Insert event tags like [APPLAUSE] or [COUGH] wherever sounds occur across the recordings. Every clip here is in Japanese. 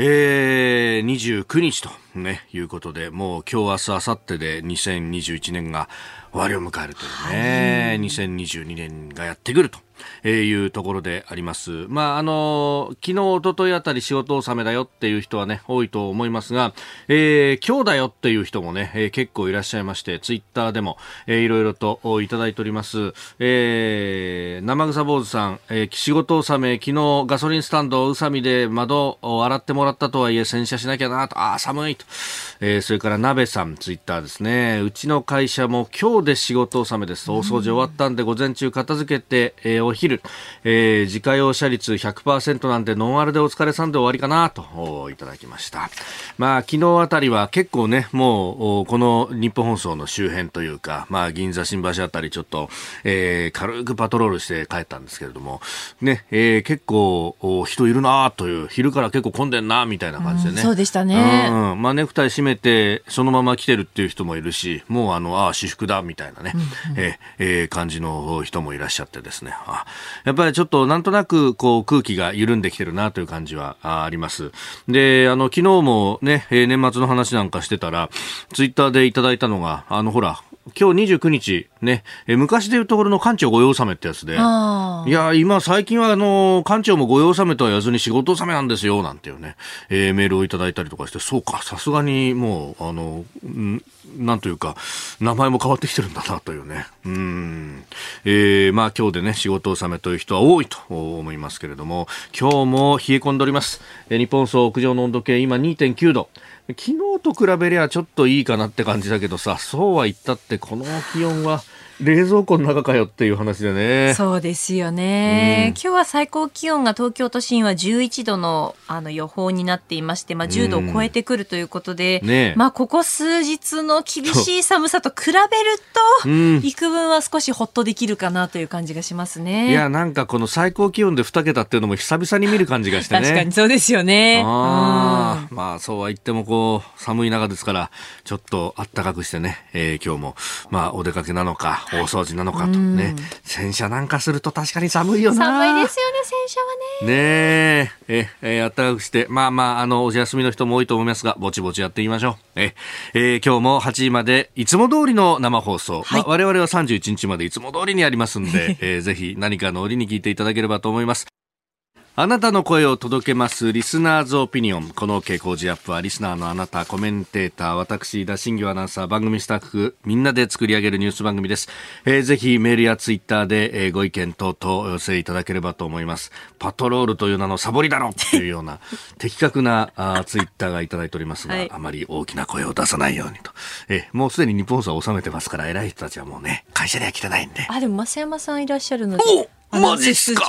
えー、29日と、ね、いうことで、もう今日、明日、明後日で2021年が終わりを迎えるというね、はい、2022年がやってくると。えいうところであります。まあ、あの昨日、一昨日あたり仕事納めだよっていう人はね、多いと思いますが、えー、今日だよっていう人もね、えー、結構いらっしゃいまして、ツイッターでも、えー、いろいろといただいております。えー、生草坊主さん、えー、仕事納め、昨日ガソリンスタンド、宇佐美で窓を洗ってもらったとはいえ、洗車しなきゃなと、ああ、寒いと。えー、それから鍋さん、ツイッターですね。うちの会社も今日で仕事納めです。大掃除終わったんで、午前中片付けて、えー、お昼、えー、自家用車率100%なんでノンアルでお疲れさんで終わりかなといただきました。まあ昨日あたりは結構ね、もうこの日本放送の周辺というか、まあ銀座新橋あたりちょっと、えー、軽くパトロールして帰ったんですけれども、ね、えー、結構人いるなという、昼から結構混んでんなみたいな感じでね。うん、そうでしたね。うん、まあネクタイ締めてそのまま来てるっていう人もいるし、もうあの、ああ、私服だみたいなね、うんうん、えー、えー、感じの人もいらっしゃってですね。あやっぱりちょっとなんとなくこう空気が緩んできてるなという感じはあります。で、あの、昨日もね、年末の話なんかしてたら、ツイッターでいただいたのが、あの、ほら、今日29日、ね、え昔でいうところの館長御用納めってやつで、いや、今最近はあの、館長も御用納めとは言わずに仕事納めなんですよ、なんていうね、えー、メールをいただいたりとかして、そうか、さすがにもう、あの、んなんというか、名前も変わってきてるんだなというね。うん。えー、まあ今日でね、仕事納めという人は多いと思いますけれども、今日も冷え込んでおります。えー、日本総屋上の温度計今2.9度。昨日と比べりゃちょっといいかなって感じだけどさ、そうは言ったってこの気温は冷蔵庫の中かよっていう話でね。そうですよね、うん、今日は最高気温が東京都心は11度のあの予報になっていまして、まあ、10度を超えてくるということで、うんね、まあ、ここ数日の厳しい寒さと比べると、うん、幾分は少しほっとできるかなという感じがしますね。いや、なんかこの最高気温で2桁っていうのも久々に見る感じがしてね。[LAUGHS] 確かにそうですよね。あまあ、そうは言ってもこう、寒い中ですから、ちょっと暖かくしてね、えー、今日も、まあ、お出かけなのか、大掃除なのかとね、洗車なんかすると確かに寒いよな。寒いですよね洗車はね。ねえ。ええ暖かくして。まあまああのお休みの人も多いと思いますがぼちぼちやっていきましょう。ええ今日も8時までいつも通りの生放送、はい。まあ、我々は31日までいつも通りにありますんで、[LAUGHS] えー、ぜひ何かの折に聞いていただければと思いますあなたの声を届けますリスナーズオピニオン。この傾向時アップはリスナーのあなた、コメンテーター、私、田新業アナウンサー、番組スタッフ、みんなで作り上げるニュース番組です。えー、ぜひメールやツイッターで、えー、ご意見等々お寄せいただければと思います。パトロールという名のサボりだろというような的確なあツイッターがいただいておりますが、はい、あまり大きな声を出さないようにと。えー、もうすでにニッポン放送納めてますから、偉い人たちはもうね、会社には来てないんで。あ、でも増山さんいらっしゃるので。マジっすか？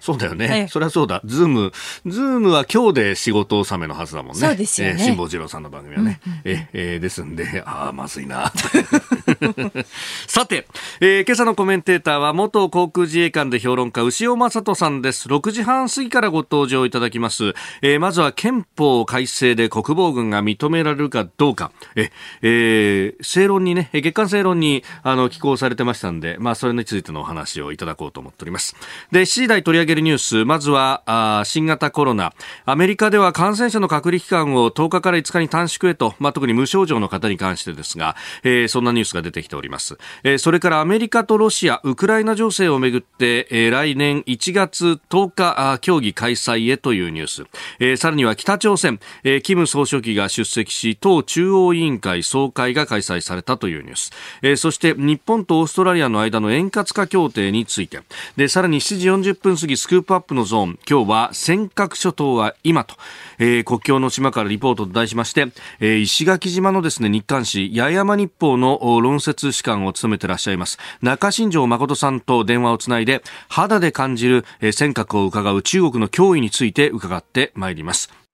そうだよね。はい、そりゃそうだ。ズーム、ズームは今日で仕事納めのはずだもんね。そうですよね。辛坊治郎さんの番組はね。うんうん、え、えー、ですんで、ああ、まずいな。[LAUGHS] さて、えー、今朝のコメンテーターは元航空自衛官で評論家、潮匡人さんです。6時半過ぎからご登場いただきます。えー、まずは憲法改正で国防軍が認められるかどうか。え、えー、正論にね、月間正論に、あの、寄稿されてましたんで、まあ、それについてのお話をいただこうと思っております。ます。で、7時台取り上げるニュース、まずは、あ新型コロナ。アメリカでは感染者の隔離期間を10日から5日に短縮へと、まあ、特に無症状の方に関してですが、えー、そんなニュースが出てきております。えー、それからアメリカとロシア、ウクライナ情勢をめぐって、えー、来年1月10日あ、協議開催へというニュース。えー、さらには北朝鮮、えー、キム総書記が出席し、党中央委員会総会が開催されたというニュース。えー、そして日本とオーストラリアの間の円滑化協定について。でさらに7時40分過ぎスクープアップのゾーン今日は尖閣諸島は今と、えー、国境の島からリポートと題しまして、えー、石垣島のですね日刊紙八重山日報の論説士官を務めてらっしゃいます中新庄誠さんと電話をつないで肌で感じる、え、尖閣を伺う中国の脅威について伺ってまいります。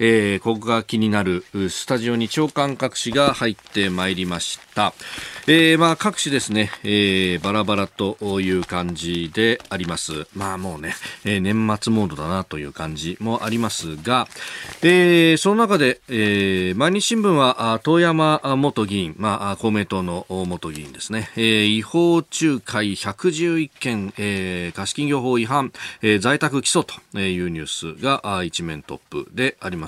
えー、ここが気になるスタジオに長官各紙が入ってまいりました。えー、まあ各紙ですね、えー、バラバラという感じであります。まあもうね、えー、年末モードだなという感じもありますが、えー、その中で、えー、毎日新聞は遠山元議員、まあ公明党の元議員ですね、えー、違法仲介111件、えー、貸金業法違反、えー、在宅起訴というニュースが一面トップであります。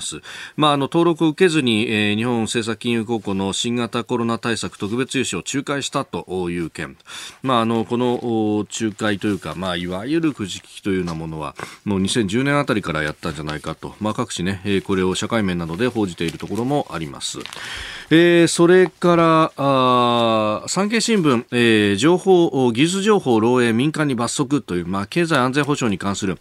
まああの登録を受けずに、えー、日本政策金融高校の新型コロナ対策特別融資を仲介したという件、まあ、あのこの仲介というか、まあ、いわゆるくじきというようなものはもう2010年あたりからやったんじゃないかと、まあ、各紙ね、これを社会面などで報じているところもあります。えー、それからあ産経新聞、えー、情報技術情報漏洩民間に罰則という、まあ、経済安全保障に関する、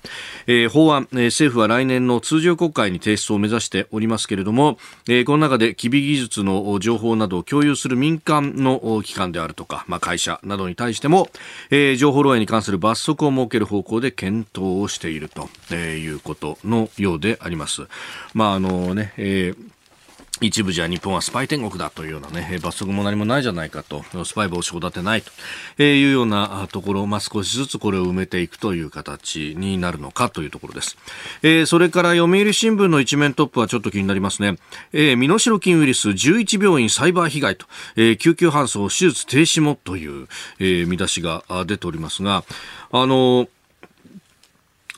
えー、法案、えー、政府は来年の通常国会に提出を目指しておりますけれども、えー、この中で機微技術の情報などを共有する民間の機関であるとか、まあ、会社などに対しても、えー、情報漏えいに関する罰則を設ける方向で検討をしていると、え、いうことのようであります。まああのねえー一部じゃ日本はスパイ天国だというようなね、罰則も何もないじゃないかと、スパイ防止法立てないというようなところ、まあ、少しずつこれを埋めていくという形になるのかというところです。えー、それから読売新聞の一面トップはちょっと気になりますね。えー、身代金ウイルス11病院サイバー被害と、えー、救急搬送手術停止もという、えー、見出しが出ておりますが、あのー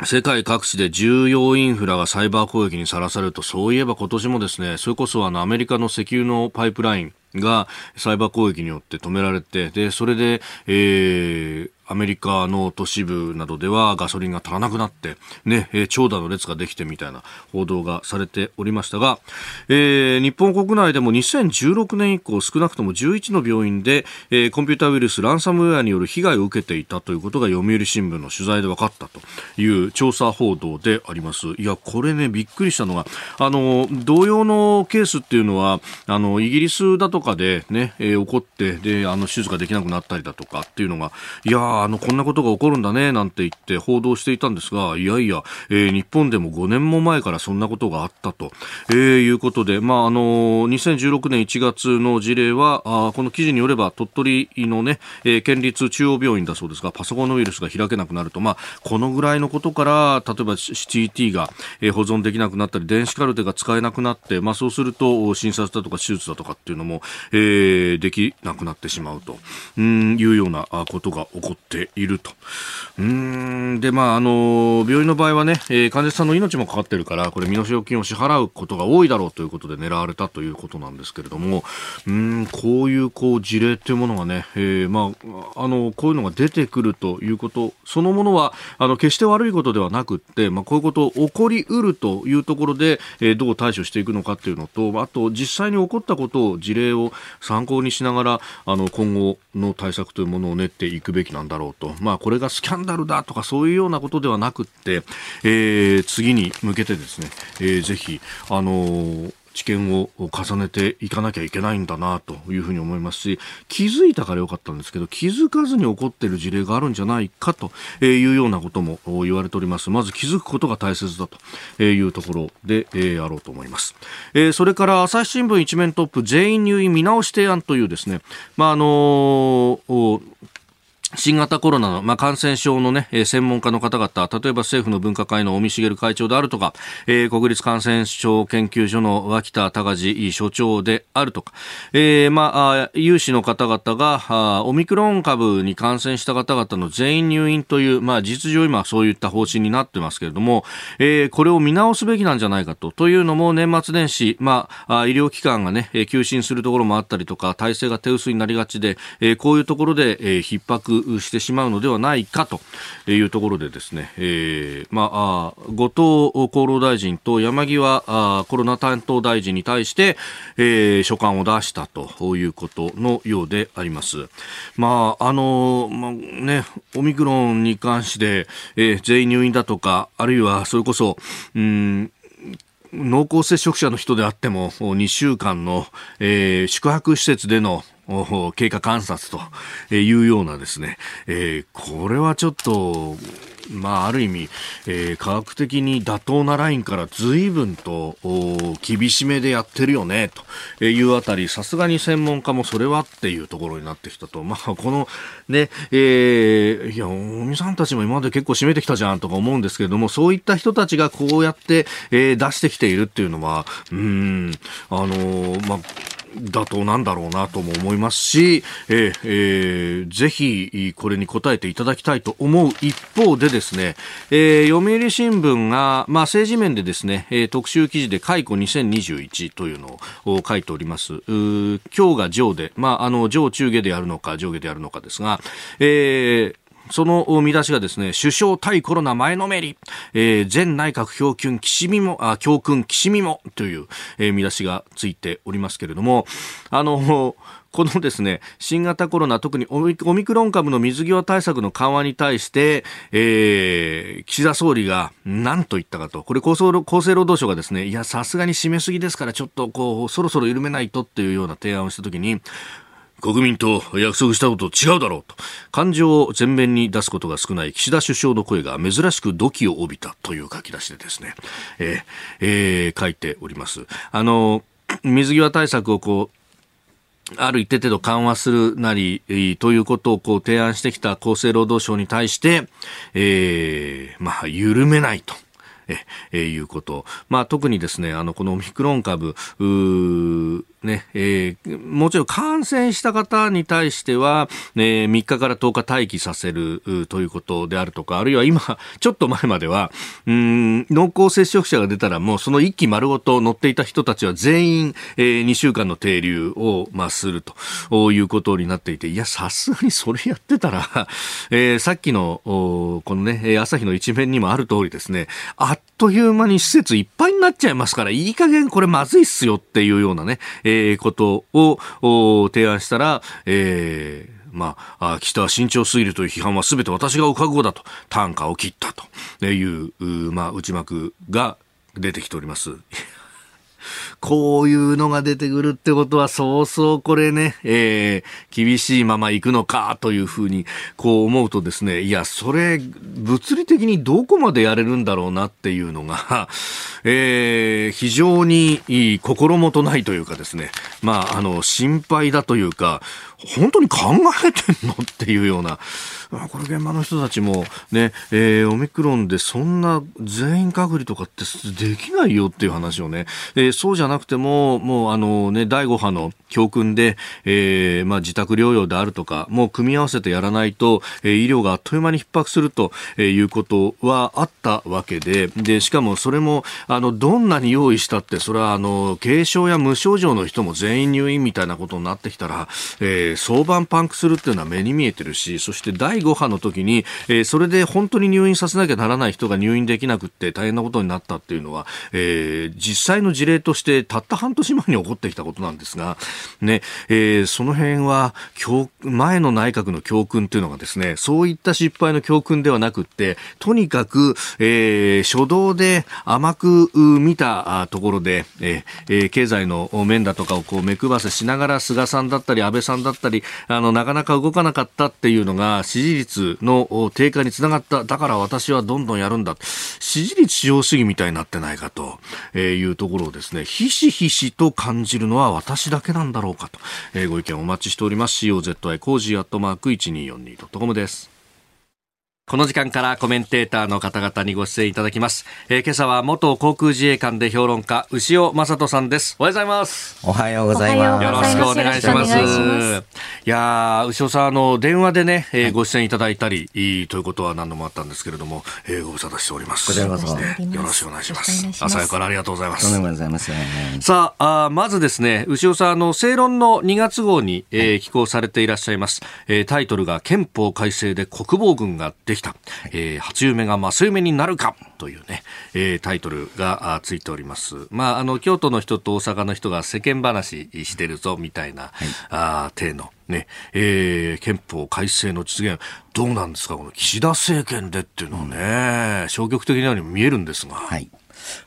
世界各地で重要インフラがサイバー攻撃にさらされると、そういえば今年もですね、それこそあのアメリカの石油のパイプラインがサイバー攻撃によって止められて、で、それで、えー、アメリカの都市部などではガソリンが足らなくなって、ね、えー、長蛇の列ができてみたいな報道がされておりましたが、えー、日本国内でも2016年以降少なくとも11の病院で、えー、コンピュータウイルスランサムウェアによる被害を受けていたということが読売新聞の取材で分かったという調査報道であります。いや、これね、びっくりしたのが、あの、同様のケースっていうのは、あの、イギリスだとかでね、えー、起こって、で、あの、手術ができなくなったりだとかっていうのが、いやあの、こんなことが起こるんだね、なんて言って報道していたんですが、いやいや、えー、日本でも5年も前からそんなことがあったと、えー、いうことで、まあ、あの2016年1月の事例は、あこの記事によれば、鳥取のね、えー、県立中央病院だそうですが、パソコンのウイルスが開けなくなると、まあ、このぐらいのことから、例えば CT が、えー、保存できなくなったり、電子カルテが使えなくなって、まあ、そうすると、診察だとか手術だとかっていうのも、えー、できなくなってしまうと、うんいうようなことが起こっていると。うんで、まあ、あの、病院の場合はね、えー、患者さんの命もかかってるから、これ、身代金を支払うことが多いだろうということで狙われたということなんですけれども、うん、こういう、こう、事例っていうものがね、えー、まあ、あの、こういうのが出てくるということ、そのものは、あの、決して悪いことではなくって、まあ、こういうこと起こりうるというところで、えー、どう対処していくのかっていうのと、あと、実際に起こったことを、事例をを参考にしながら、あの、今後の対策というものを練っていくべきなんだろうと。まあ、これがスキャンダルだとかそういうようなことではなくって、えー、次に向けてですね、えー、ぜひ、あのー知見を重ねていかなきゃいけないんだなというふうに思いますし気づいたからよかったんですけど気づかずに起こっている事例があるんじゃないかというようなことも言われております。まず気づくことが大切だというところでやろうと思います。それから朝日新聞一面トップ全員入院見直し提案というですね。まああのー新型コロナの、まあ、感染症のね、え、専門家の方々、例えば政府の分科会の尾身茂会長であるとか、えー、国立感染症研究所の脇田隆司所長であるとか、えー、まあ、有志の方々が、あオミクロン株に感染した方々の全員入院という、まあ、実情今そういった方針になってますけれども、えー、これを見直すべきなんじゃないかと。というのも、年末年始、まあ、医療機関がね、休診するところもあったりとか、体制が手薄になりがちで、え、こういうところで、えー、逼迫してしまうのではないかというところでですね、えー、まあ、後藤厚労大臣と山際コロナ担当大臣に対して、えー、書簡を出したということのようであります。まあ、あの、まあ、ね、オミクロンに関して、えー、全員入院だとか、あるいはそれこそ、うん濃厚接触者の人であっても2週間の、えー、宿泊施設での経過観察というようなですね、えー、これはちょっと、まあ、ある意味、えー、科学的に妥当なラインから随分と厳しめでやってるよねというあたり、さすがに専門家もそれはっていうところになってきたと、まあ、このね、えー、いや、尾身さんたちも今まで結構締めてきたじゃんとか思うんですけれども、そういった人たちがこうやって、えー、出してきているっていうのは、うん、あのー、まあ、妥当なんだろうなとも思いますし、ええー、ぜひこれに答えていただきたいと思う一方でですね、えー、読売新聞が、まあ、政治面でですね、えー、特集記事で解雇2021というのを書いております。今日が上で、まあ、あの、上中下であるのか上下であるのかですが、えー、その見出しがですね、首相対コロナ前のめり、えー、前内閣教訓岸見も、あ、教訓岸見もという、えー、見出しがついておりますけれども、あの、このですね、新型コロナ、特にオミクロン株の水際対策の緩和に対して、えー、岸田総理が何と言ったかと、これ厚生労働省がですね、いや、さすがに締めすぎですから、ちょっとこう、そろそろ緩めないとっていうような提案をしたときに、国民と約束したこと違うだろうと感情を前面に出すことが少ない岸田首相の声が珍しく土器を帯びたという書き出しでですね、えーえー、書いております。あの水際対策をこうある一定程度緩和するなり、ということをこう提案してきた厚生労働省に対して、えー、まあ、緩めないと。え、え、いうこと。まあ、特にですね、あの、このオミクロン株、ね、えー、もちろん感染した方に対しては、ね、3日から10日待機させるということであるとか、あるいは今、ちょっと前までは、うん、濃厚接触者が出たらもうその1機丸ごと乗っていた人たちは全員、えー、2週間の停留を、まあ、するということになっていて、いや、さすがにそれやってたら、[LAUGHS] えー、さっきの、このね、朝日の一面にもある通りですね、あっという間に施設いっぱいになっちゃいますから、いい加減これまずいっすよっていうようなね、えー、ことを提案したら、えーまあ、岸田は慎重すぎるという批判は全て私がお覚悟だと、単価を切ったという、まあ、内幕が出てきております。こういうのが出てくるってことは、そうそうこれね、えー、厳しいまま行くのかというふうに、こう思うとですね、いや、それ、物理的にどこまでやれるんだろうなっていうのが、[LAUGHS] えー、非常にいい心もとないというかですね、まあ、あの、心配だというか、本当に考えてんの？っていうような、まあこれ現場の人たちもね、えー、オミクロンでそんな全員隔離とかってできないよっていう話をね、えー、そうじゃなくても、もうあのね、第5波の教訓で、えー、まあ自宅療養であるとか、もう組み合わせてやらないと、えー、医療があっという間に逼迫するということはあったわけで、で、しかもそれも、あの、どんなに用意したって、それはあの、軽症や無症状の人も全員入院みたいなことになってきたら、えー、早晩パンクするっていうのは目に見えてるし、そして第5波の時に、えー、それで本当に入院させなきゃならない人が入院できなくって大変なことになったっていうのは、えー、実際の事例としてたった半年前に起こってきたことなんですが、ね、えー、その辺は、前の内閣の教訓っていうのがですね、そういった失敗の教訓ではなくって、とにかく、えー、初動で甘く見たところで、えー、経済の面だとかをこう目配せしながら菅さんだったり安倍さんだったり、あの、なかなか動かなかったっていうのが支持率の低下につながった。だから私はどんどんやるんだ。支持率至上主義みたいになってないかというところをですね、ひしひしと感じるのは私だけなんだろうかと。えー、ご意見お待ちしております。 cozy コージーアットマーク 1242.com です。この時間からコメンテーターの方々にご出演いただきます。えー、今朝は元航空自衛官で評論家、潮匡人さんです。おはようございます。おはようございます。よろしくお願いします。いや潮さん、あの、電話でね、えー、ご出演いただいたり、いいということは何度もあったんですけれども、えー、ご無沙汰しております。こちらこそ。よろしくお願いします。朝早からありがとうございます。さあ、あまずですね、牛尾さん、あの、正論の2月号に、えー、寄稿されていらっしゃいます。えー、タイトルが憲法改正で国防軍ができた。えー初夢が増夢になるかというね、えー、タイトルがついております。まあ、あの、京都の人と大阪の人が世間話してるぞ、みたいな、はい、あ体の、ね、えー、憲法改正の実現、どうなんですか、この岸田政権でっていうのはね、うん、消極的なように見えるんですが。はい。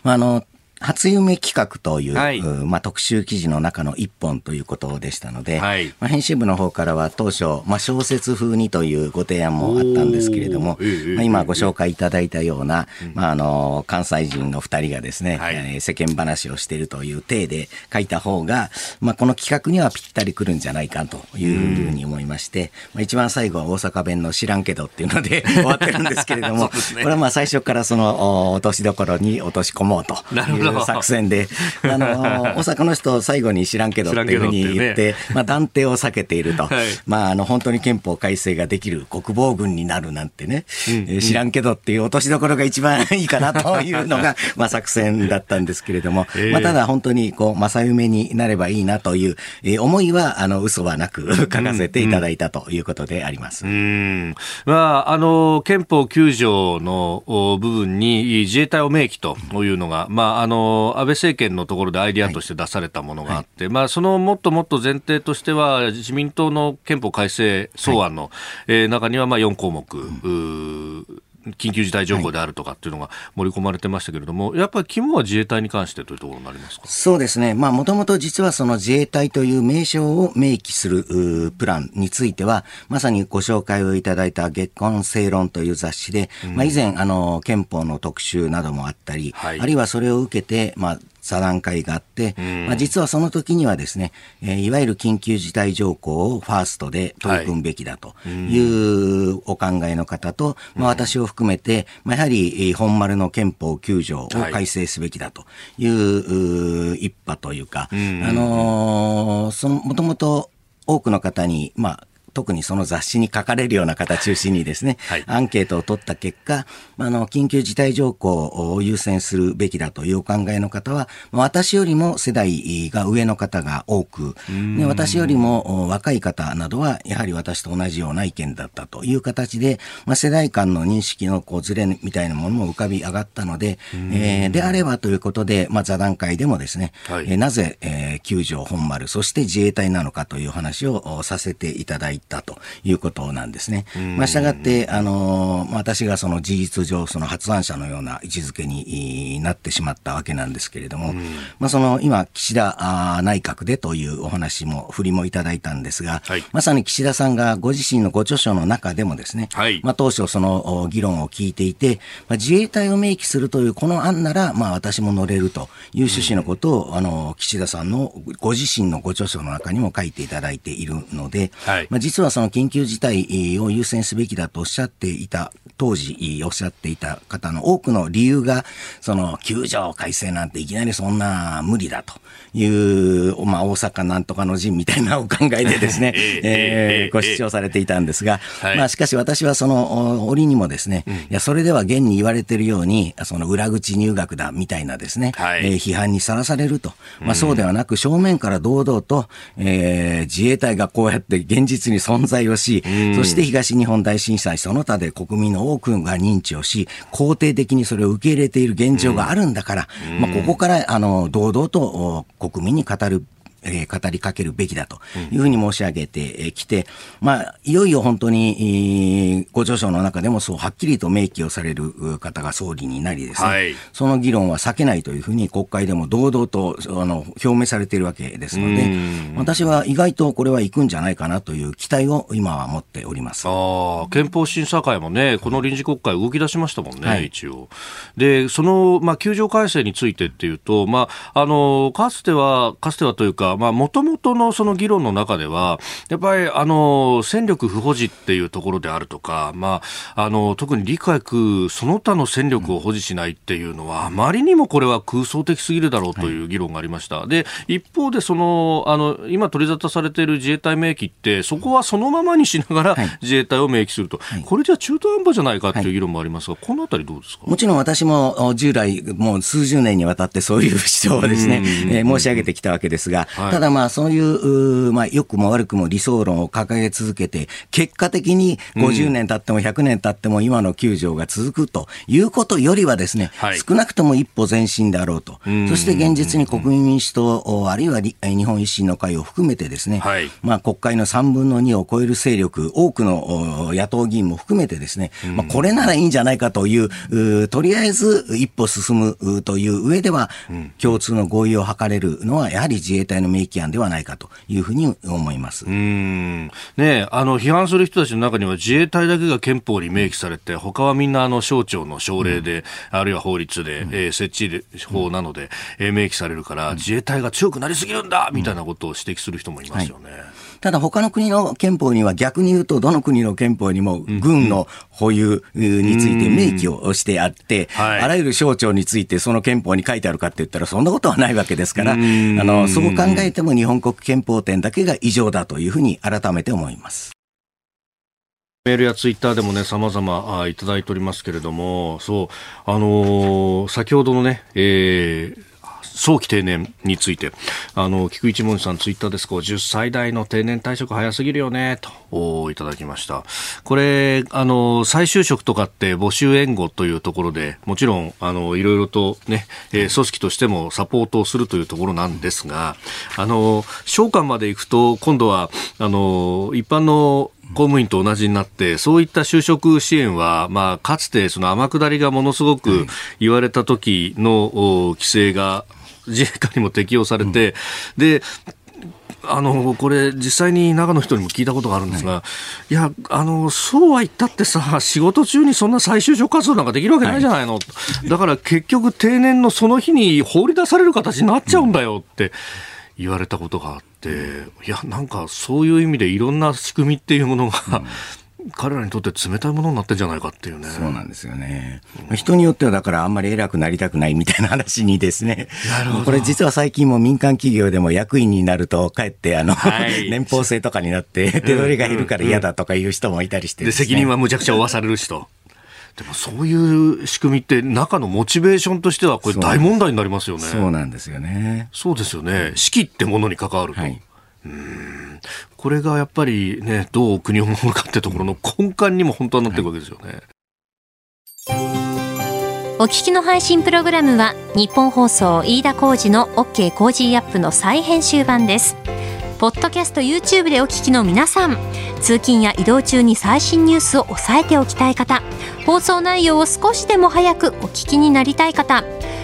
あの、初夢企画という、はい、まあ、特集記事の中の一本ということでしたので、はい、まあ、編集部の方からは当初、まあ、小説風にというご提案もあったんですけれども、まあ、今ご紹介いただいたような、まあ、あの関西人の2人がですね、はい、えー、世間話をしているという体で書いた方が、まあ、この企画にはぴったりくるんじゃないかというふうに思いまして、まあ、一番最後は大阪弁の知らんけどっていうので [LAUGHS] 終わってるんですけれども、ね、これはまあ最初からその落としどころに落とし込もうという作戦で、[LAUGHS] あの大阪の人最後に知らんけどっていうふうに言って、ね、まあ、断定を避けていると、はい、まあ、あの本当に憲法改正ができる国防軍になるなんてね、うん。うん、知らんけどっていう落としどころが一番いいかなというのが、[LAUGHS] まあ、作戦だったんですけれども、えー、まあ、ただ本当にこう正夢になればいいなという、えー、思いはあの嘘はなく [LAUGHS] 書かせていただいたということであります。うん、うん。まあ、あの憲法9条の部分に自衛隊を明記というのが、まあ、あの安倍政権のところでアイディアとして出されたものがあって、はい、まあ、そのもっともっと前提としては自民党の憲法改正草案の、はい、えー、中にはまあ4項目、うん緊急事態情報であるとかっていうのが盛り込まれてましたけれども、はい、やっぱり肝は自衛隊に関してというところになりますか？そうですね、もともと実はその自衛隊という名称を明記するプランについては、まさにご紹介をいただいた月刊正論という雑誌で、うん、まあ、以前あの、憲法の特集などもあったり、はい、あるいはそれを受けて、まあ、座談会があって、まあ、実はその時にはですね、えー、いわゆる緊急事態条項をファーストで取り組むべきだとい。うお考えの方と、まあ、私を含めて、まあ、やはり本丸の憲法9条を改正すべきだという、一派というか、あのー、その、もともと多くの方に、まあ、特にその雑誌に書かれるような方中心にですね、はい、アンケートを取った結果、あの、緊急事態条項を優先するべきだというお考えの方は、私よりも世代が上の方が多く、で私よりも若い方などは、やはり私と同じような意見だったという形で、まあ、世代間の認識のこうズレみたいなものも浮かび上がったので、えー、であればということで、まあ、座談会でもですね、はい、えー、なぜ、えー、救助本丸、そして自衛隊なのかという話をさせていただいて、ったということなんですね。まあ、したがって、あの、私がその事実上、その発案者のような位置づけになってしまったわけなんですけれども、まあ、その今、岸田内閣でというお話も、振りもいただいたんですが、はい、まさに岸田さんがご自身のご著書の中でもですね、はい、まあ、当初その議論を聞いていて、まあ、自衛隊を明記するというこの案なら、まあ、私も乗れるという趣旨のことを、あの、岸田さんのご自身のご著書の中にも書いていただいているので、はい、まあ、実ははその緊急事態を優先すべきだとおっしゃっていた、当時おっしゃっていた方の多くの理由が、その救助改正なんていきなりそんな無理だという、まあ大阪なんとかの陣みたいなお考えでですね、[LAUGHS] えー、ご主張されていたんですが、まあしかし私はその折にもですね、いや、それでは現に言われているように、その裏口入学だみたいなですね、はい、えー、批判にさらされると。まあそうではなく正面から堂々と、えー、自衛隊がこうやって現実に存在をし、そして東日本大震災その他で国民の多くが認知をし、肯定的にそれを受け入れている現状があるんだから、まあ、ここからあの堂々と国民に語るえー、語りかけるべきだというふうに申し上げてきて、まあ、いよいよ本当に、ご著書の中でもそうはっきりと明記をされる方が総理になりですね、はい、その議論は避けないというふうに国会でも堂々とあの表明されているわけですので、私は意外とこれは行くんじゃないかなという期待を今は持っております。あ憲法審査会もね、この臨時国会動き出しましたもんね、はい、一応。で、その、まあ、球場改正についてっていうと、まあ、あの、かつては、かつてはというか、まあ、もともとのその議論の中では、やっぱり、あの、戦力不保持っていうところであるとか、まあ、あの、特に理解く、その他の戦力を保持しないっていうのは、あまりにもこれは空想的すぎるだろうという議論がありました。はい、で、一方で、その、あの、今取り沙汰されている自衛隊名機って、そこはそのままにしながら自衛隊を明記すると、はい、これじゃ中途半端じゃないかっていう議論もありますが、このあたりどうですか？もちろん私も従来、もう数十年にわたってそういう主張をですね、えー、申し上げてきたわけですが、はい、ただまあそういう、まあ良くも悪くも理想論を掲げ続けて、結果的に50年経っても100年経っても今の9条が続くということよりはですね、はい、少なくとも一歩前進であろうと。そして現実に国民民主党、あるいは日本維新の会を含めてですね、はい、まあ国会の3分の2を超える勢力、多くの野党議員も含めてですね、まあこれならいいんじゃないかという、とりあえず一歩進むという上では、共通の合意を図れるのは、やはり自衛隊の明記案ではないかというふうに思います。うん。ねあの批判する人たちの中には、自衛隊だけが憲法に明記されて、他はみんなあの省庁の省令で、うん、あるいは法律で、うん、えー、設置法なので、えー、明記されるから、自衛隊が強くなりすぎるんだみたいなことを指摘する人もいますよね。はいただ他の国の憲法には逆に言うと、どの国の憲法にも軍の保有について明記をしてあって、あらゆる省庁についてその憲法に書いてあるかって言ったら、そんなことはないわけですから、あのそう考えても日本国憲法典だけが異常だというふうに改めて思います。メールやツイッターでもね、様々いただいておりますけれども、そう、あのー、先ほどのね、えー、早期定年について、あの、菊一文字さんツイッターです。50歳代の定年退職早すぎるよね、と、いただきました。これ、あの、再就職とかって募集援護というところで、もちろん、あの、いろいろとね、えー、組織としてもサポートをするというところなんですが、あの、召喚まで行くと、今度は、あの、一般の公務員と同じになって、そういった就職支援は、まあ、かつてその天下りがものすごく言われた時の規制が自衛官にも適用されて、うん、で、あの、これ、実際に長野人にも聞いたことがあるんですが、はい、いや、あの、そうは言ったってさ、仕事中にそんな再就職活動なんかできるわけないじゃないの。はい、だから結局定年のその日に放り出される形になっちゃうんだよって言われたことがあって、いや、なんかそういう意味でいろんな仕組みっていうものが、うん彼らにとって冷たいものになってんじゃないかっていうね。そうなんですよね。うん、人によってはだからあんまり偉くなりたくないみたいな話にですね。なるほど。これ実は最近も民間企業でも役員になるとかえってあの、はい、[LAUGHS] 年俸制とかになって手取りがいるから嫌だとかいう人もいたりして、ね、で、責任はむちゃくちゃ負わされる人。でもそういう仕組みって中のモチベーションとしてはこれ大問題になりますよね。そうなんですよね。そうですよね。士気ってものに関わると。はいうんこれがやっぱりね、どう国を守るかってところの根幹にも本当はなっていくわけですよね。お聞きの配信プログラムはニッポン放送飯田浩司の OK Cozy up の再編集版です。ポッドキャスト YouTube でお聞きの皆さん通勤や移動中に最新ニュースを押さえておきたい方放送内容を少しでも早くお聞きになりたい方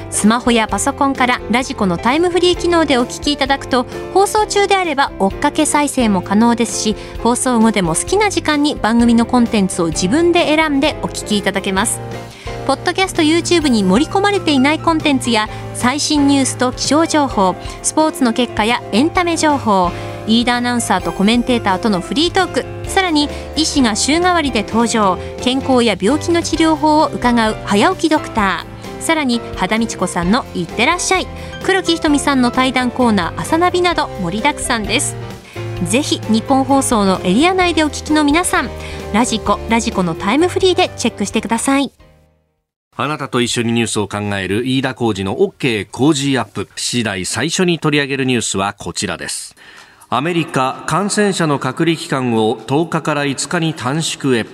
スマホやパソコンから radiko のタイムフリー機能でお聞きいただくと放送中であれば追っかけ再生も可能ですし放送後でも好きな時間に番組のコンテンツを自分で選んでお聞きいただけます。ポッドキャスト YouTube に盛り込まれていないコンテンツや最新ニュースと気象情報スポーツの結果やエンタメ情報リーダーアナウンサーとコメンテーターとのフリートーク。さらに医師が週替わりで登場。健康や病気の治療法を伺う早起きドクター。さらに羽田美智子さんの「いってらっしゃい」黒木ひとみさんの対談コーナー「朝ナビ」など盛りだくさんです。ぜひ日本放送のエリア内でお聞きの皆さんラジコラジコのタイムフリーでチェックしてください。あなたと一緒にニュースを考える飯田浩二の OK 工事アップ。次第最初に取り上げるニュースはこちらです。アメリカ感染者の隔離期間を10日から5日に短縮へ。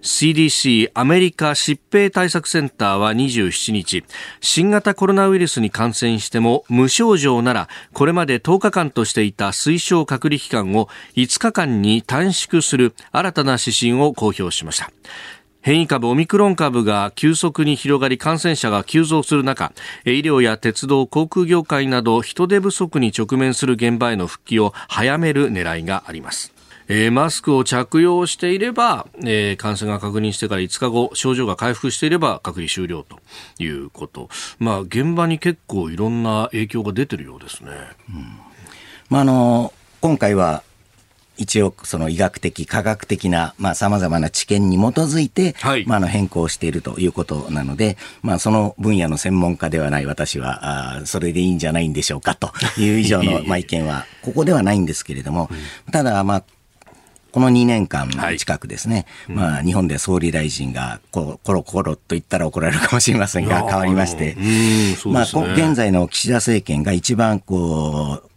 CDC アメリカ疾病対策センターは27日新型コロナウイルスに感染しても無症状ならこれまで10日間としていた推奨隔離期間を5日間に短縮する新たな指針を公表しました。変異株オミクロン株が急速に広がり感染者が急増する中医療や鉄道航空業界など人手不足に直面する現場への復帰を早める狙いがありますえ、マスクを着用していれば、え、感染が確認してから5日後、症状が回復していれば隔離終了ということ。まあ、現場に結構いろんな影響が出てるようですね。うん、まあ、あの、今回は、一応、その医学的、科学的な、まあ、様々な知見に基づいて、はい、まあ、あの、変更しているということなので、まあ、その分野の専門家ではない私は、あそれでいいんじゃないんでしょうか、という以上の、[LAUGHS] まあ、意見は、ここではないんですけれども、ただ、まあ、この2年間近くですね、はい、まあ、日本で総理大臣がこコロコロと言ったら怒られるかもしれませんが、変わりまして、ね、まあ、現在の岸田政権が一番こう、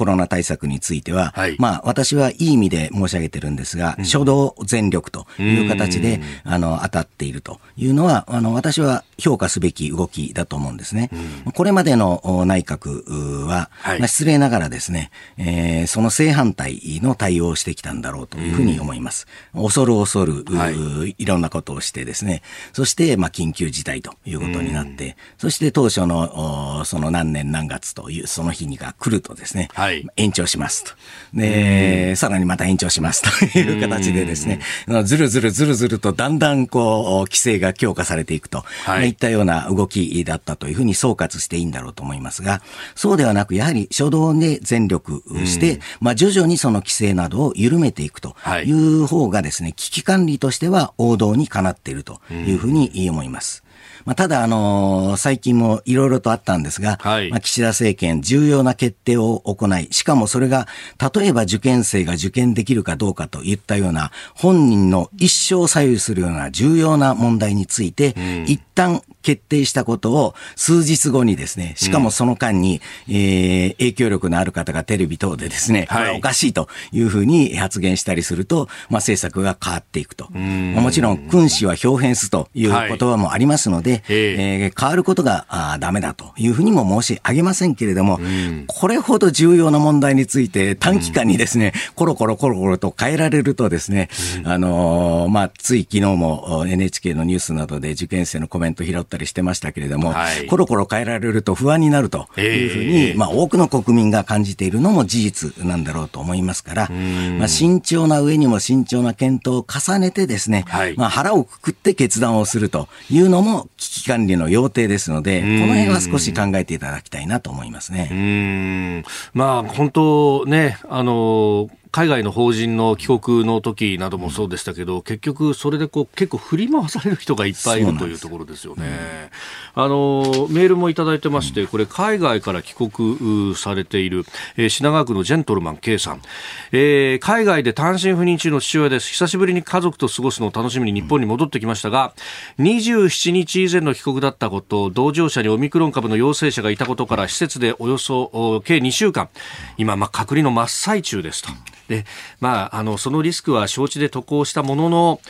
コロナ対策については、はい、まあ、私はいい意味で申し上げてるんですが、うん、初動全力という形で、あの、当たっているというのは、あの、私は評価すべき動きだと思うんですね。これまでの内閣は、はい、まあ、失礼ながらですね、えー、その正反対の対応をしてきたんだろうというふうに思います。恐る恐る、はい、いろんなことをしてですね、そして、まあ、緊急事態ということになって、そして当初の、その何年何月という、その日にが来るとですね、はい、延長しますと。で、さらにまた延長しますという形でですね、ずるずるずるずるとだんだんこう、規制が強化されていくと、はい、いったような動きだったというふうに総括していいんだろうと思いますが、そうではなく、やはり初動で全力して、まあ、徐々にその規制などを緩めていくとい。う方がですね、危機管理としては王道にかなっているというふうに思います。まあ、ただ、あのー、最近もいろいろとあったんですが、はい、まあ、岸田政権、重要な決定を行い、しかもそれが、例えば受験生が受験できるかどうかといったような、本人の一生を左右するような重要な問題について、うん、一旦決定したことを数日後にですね、しかもその間に、うん、えー、影響力のある方がテレビ等でですね、はい、おかしいというふうに発言したりすると、まあ、政策が変わっていくと。もちろん、君子は表変すという言葉もありますので、で、え。ー、変わることがあダメだというふうにも申し上げませんけれども、うん、これほど重要な問題について短期間にですね、うん、コロコロコロコロと変えられるとですね、うん、あのー、まあ、つい昨日も NHK のニュースなどで受験生のコメント拾ったりしてましたけれども、はい、コロコロ変えられると不安になるというふうに、まあ、多くの国民が感じているのも事実なんだろうと思いますから、まあ、慎重な上にも慎重な検討を重ねてですね、はい、まあ、腹をくくって決断をするというのも危機管理の要諦ですので、この辺は少し考えていただきたいなと思いますね。うん。まあ、本当ね、あの、海外の法人の帰国の時などもそうでしたけど、うん、結局、それでこう結構振り回される人がいっぱいいるというところですよね。あのメールもいただいてまして、これ、海外から帰国されている、えー、品川区のジェントルマン K さん、えー、海外で単身赴任中の父親です、久しぶりに家族と過ごすのを楽しみに日本に戻ってきましたが、27日以前の帰国だったこと、同乗者にオミクロン株の陽性者がいたことから、施設でおよそ計2週間、今、まあ、隔離の真っ最中ですと。で、まあ、あの、そのリスクは承知で渡航したものの、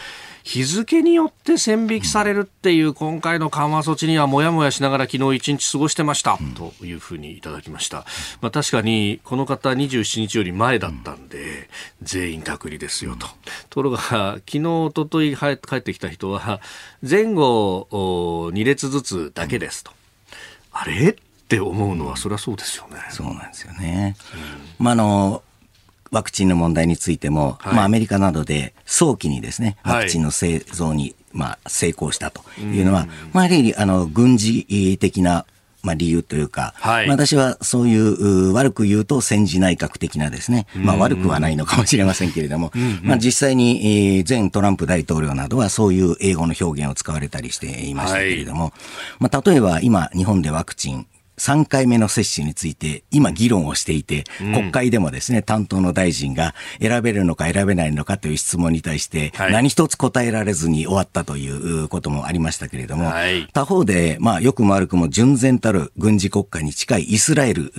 日付によって線引きされるっていう今回の緩和措置にはもやもやしながら昨日一日過ごしてましたというふうにいただきました。まあ確かにこの方27日より前だったんで全員隔離ですよと。ところが昨日、おととい帰ってきた人は前後2列ずつだけですと。あれ？って思うのはそれはそうですよね。そうなんですよね。うん、まああのワクチンの問題についても、はい、まあ、アメリカなどで早期にですね、ワクチンの製造に、まあ、成功したというのは、まあ、やはり、あの、軍事的なまあ、理由というか、はい、私はそういう悪く言うと戦時内閣的なですね、まあ、悪くはないのかもしれませんけれども、まあ、実際に前トランプ大統領などはそういう英語の表現を使われたりしていましたけれども、はい、まあ、例えば今日本でワクチン3回目の接種について今議論をしていて、国会でもですね、担当の大臣が選べるのか選べないのかという質問に対して、何一つ答えられずに終わったということもありましたけれども、他方で、まあ、よくも悪くも純然たる軍事国家に近いイスラエル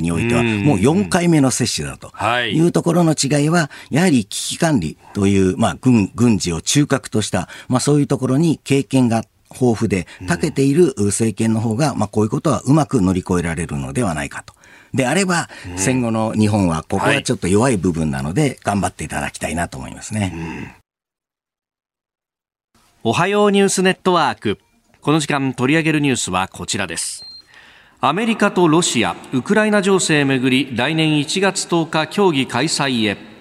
においては、もう4回目の接種だと。い。うところの違いは、やはり危機管理という、まあ、軍、軍事を中核とした、まあ、そういうところに経験が豊富で、長けている政権の方が、まあ、こういうことはうまく乗り越えられるのではないかと。であれば、戦後の日本はここはちょっと弱い部分なので、頑張っていただきたいなと思いますね。おはようニュースネットワーク。この時間取り上げるニュースはこちらです。アメリカとロシア、ウクライナ情勢めぐり来年1月10日協議開催へ。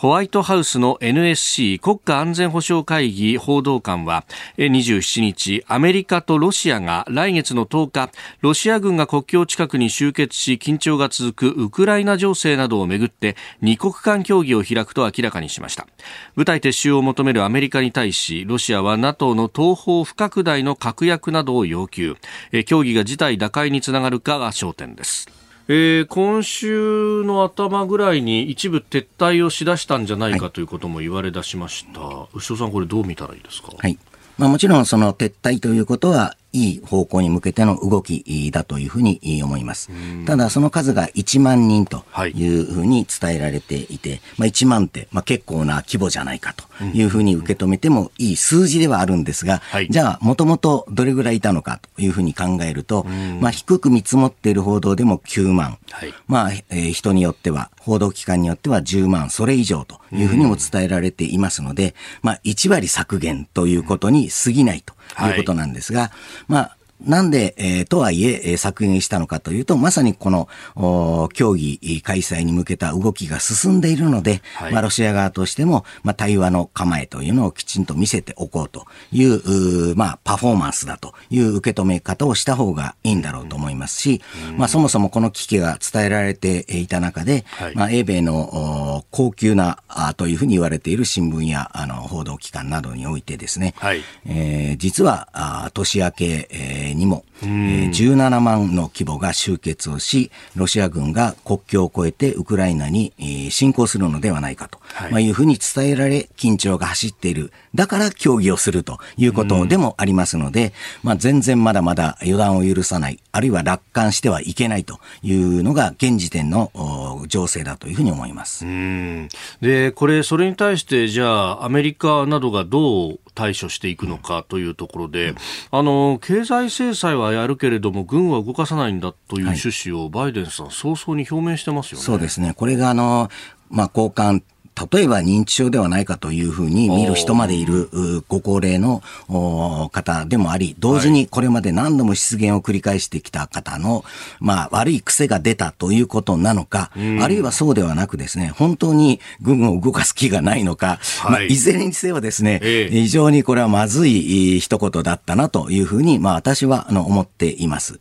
ホワイトハウスの NSC 国家安全保障会議報道官は27日アメリカとロシアが来月の10日ロシア軍が国境近くに集結し緊張が続くウクライナ情勢などをめぐって二国間協議を開くと明らかにしました。部隊撤収を求めるアメリカに対しロシアは NATO の東方不拡大の確約などを要求。協議が事態打開につながるかが焦点です。えー、今週の頭ぐらいに一部撤退をしだしたんじゃないかということも言われ出しました、はい、牛尾さん、これ、どう見たらいいですか？はい。まあ、もちろんその撤退ということは、いい方向に向けての動きだというふうに思います。ただ、その数が1万人とい。うふうに伝えられていて、はい、まあ、1万って、まあ、結構な規模じゃないかというふうに受け止めてもいい数字ではあるんですが、はい、じゃあ、もともとどれぐらいいたのかというふうに考えると、まあ、低く見積もっている報道でも9万、はい、まあ、えー、人によっては、報道機関によっては10万、それ以上というふうにも伝えられていますので、まあ、1割削減ということに過ぎないということなんですが、はい、まあ、なんで、えー、とはいええー、削減したのかというと、まさにこの競技開催に向けた動きが進んでいるので、はい、まあ、ロシア側としても、まあ、対話の構えというのをきちんと見せておこうという、うまあ、パフォーマンスだという受け止め方をした方がいいんだろうと思いますし、うん、まあ、そもそもこの危機が伝えられていた中で、はい、まあ、英米の高級なあというふうに言われている新聞やあの報道機関などにおいてですね、はい、えー、実はあ年明け、えーにも、えー、17万の規模が集結をし、ロシア軍が国境を越えてウクライナに、えー、侵攻するのではないかと、はい、まあ、いうふうに伝えられ、緊張が走っている。だから協議をするということでもありますので、まあ、全然まだまだ予断を許さない、あるいは楽観してはいけないというのが現時点の情勢だというふうに思います。で、これ、それに対して、じゃあ、アメリカなどがどう対処していくのかというところで、あの経済制裁はやるけれども、軍は動かさないんだという趣旨をバイデンさん、早々に表明してますよね。そうですね。これがあの、まあ、交換例えば認知症ではないかというふうに見る人までいるご高齢の方でもあり、同時にこれまで何度も失言を繰り返してきた方の、まあ、悪い癖が出たということなのか、あるいはそうではなくですね、本当に軍を動かす気がないのか、はい。まあ、いずれにせよですね、ええ、非常にこれはまずい一言だったなというふうに、まあ、私はあの思っています。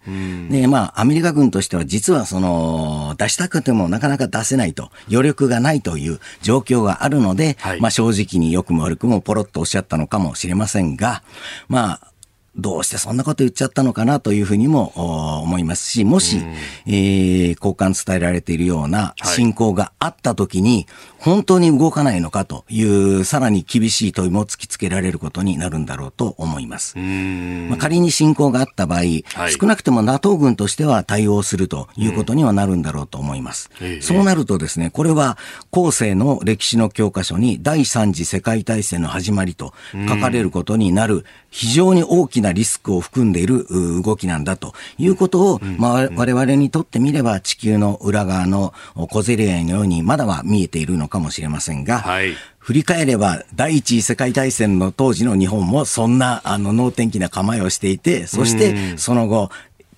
で、まあ、アメリカ軍としては実はその、出したくてもなかなか出せないと、余力がないという状況況があるので、はい、まあ正直に良くも悪くもポロッとおっしゃったのかもしれませんが、まあ、どうしてそんなこと言っちゃったのかなというふうにも思いますし、もし、えー、交換伝えられているような進行があったときに、本当に動かないのかという、さらに厳しい問いも突きつけられることになるんだろうと思います。まあ、仮に侵攻があった場合、はい、少なくとも NATO 軍としては対応するということにはなるんだろうと思います。そうなるとですね、これは後世の歴史の教科書に第三次世界大戦の始まりと書かれることになる非常に大きなリスクを含んでいる動きなんだということを、まあ、我々にとってみれば地球の裏側の小競り合いのようにまだは見えているのかもしれませんが、はい、振り返れば第一次世界大戦の当時の日本もそんなあの能天気な構えをしていて、そしてその後、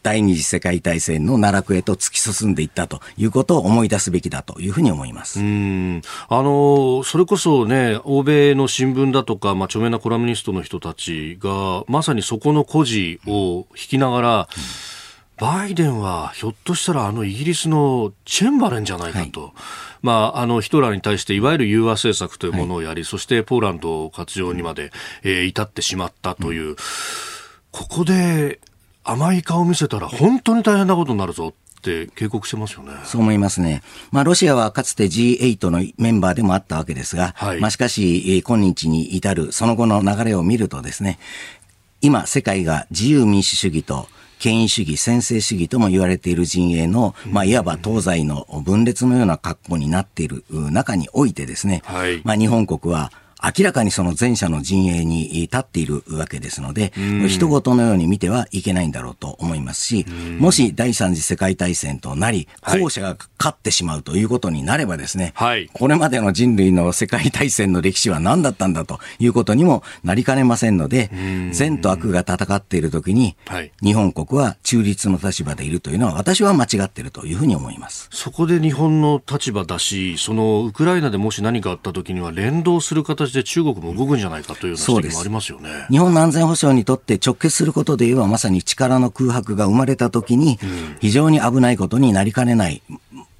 第二次世界大戦の奈落へと突き進んでいったということを思い出すべきだというふうに思います。うん。あのそれこそね、欧米の新聞だとか、まあ、著名なコラムニストの人たちが、まさにそこの孤児を引きながら、うんバイデンはひょっとしたらあのイギリスのチェンバレンじゃないかと、はい、まあ、あのヒトラーに対していわゆる融和政策というものをやり、はい、そしてポーランド活用にまで、えー、至ってしまったという、うん、ここで甘い顔を見せたら本当に大変なことになるぞって警告してますよね。そう思いますね。まあ、ロシアはかつて G8 のメンバーでもあったわけですが、はい、まあ、しかし、今日に至るその後の流れを見るとですね、今、世界が自由民主主義と権威主義、専制主義とも言われている陣営の、まあ、いわば東西の分裂のような格好になっている中においてですね、はい、まあ、日本国は明らかにその前者の陣営に立っているわけですので、人事のように見てはいけないんだろうと思いますし、もし第三次世界大戦となり、後者が勝ってしまうということになればですね、はい、これまでの人類の世界大戦の歴史は何だったんだということにもなりかねませんので、善と悪が戦っているときに、日本国は中立の立場でいるというのは私は間違っているというふうに思います。そこで日本の立場だし、そのウクライナでもし何かあったときには連動する形で中国も動くんじゃないかという指摘もありますよね。日本の安全保障にとって直結することで言えばまさに力の空白が生まれたときに、非常に危ないことになりかねない。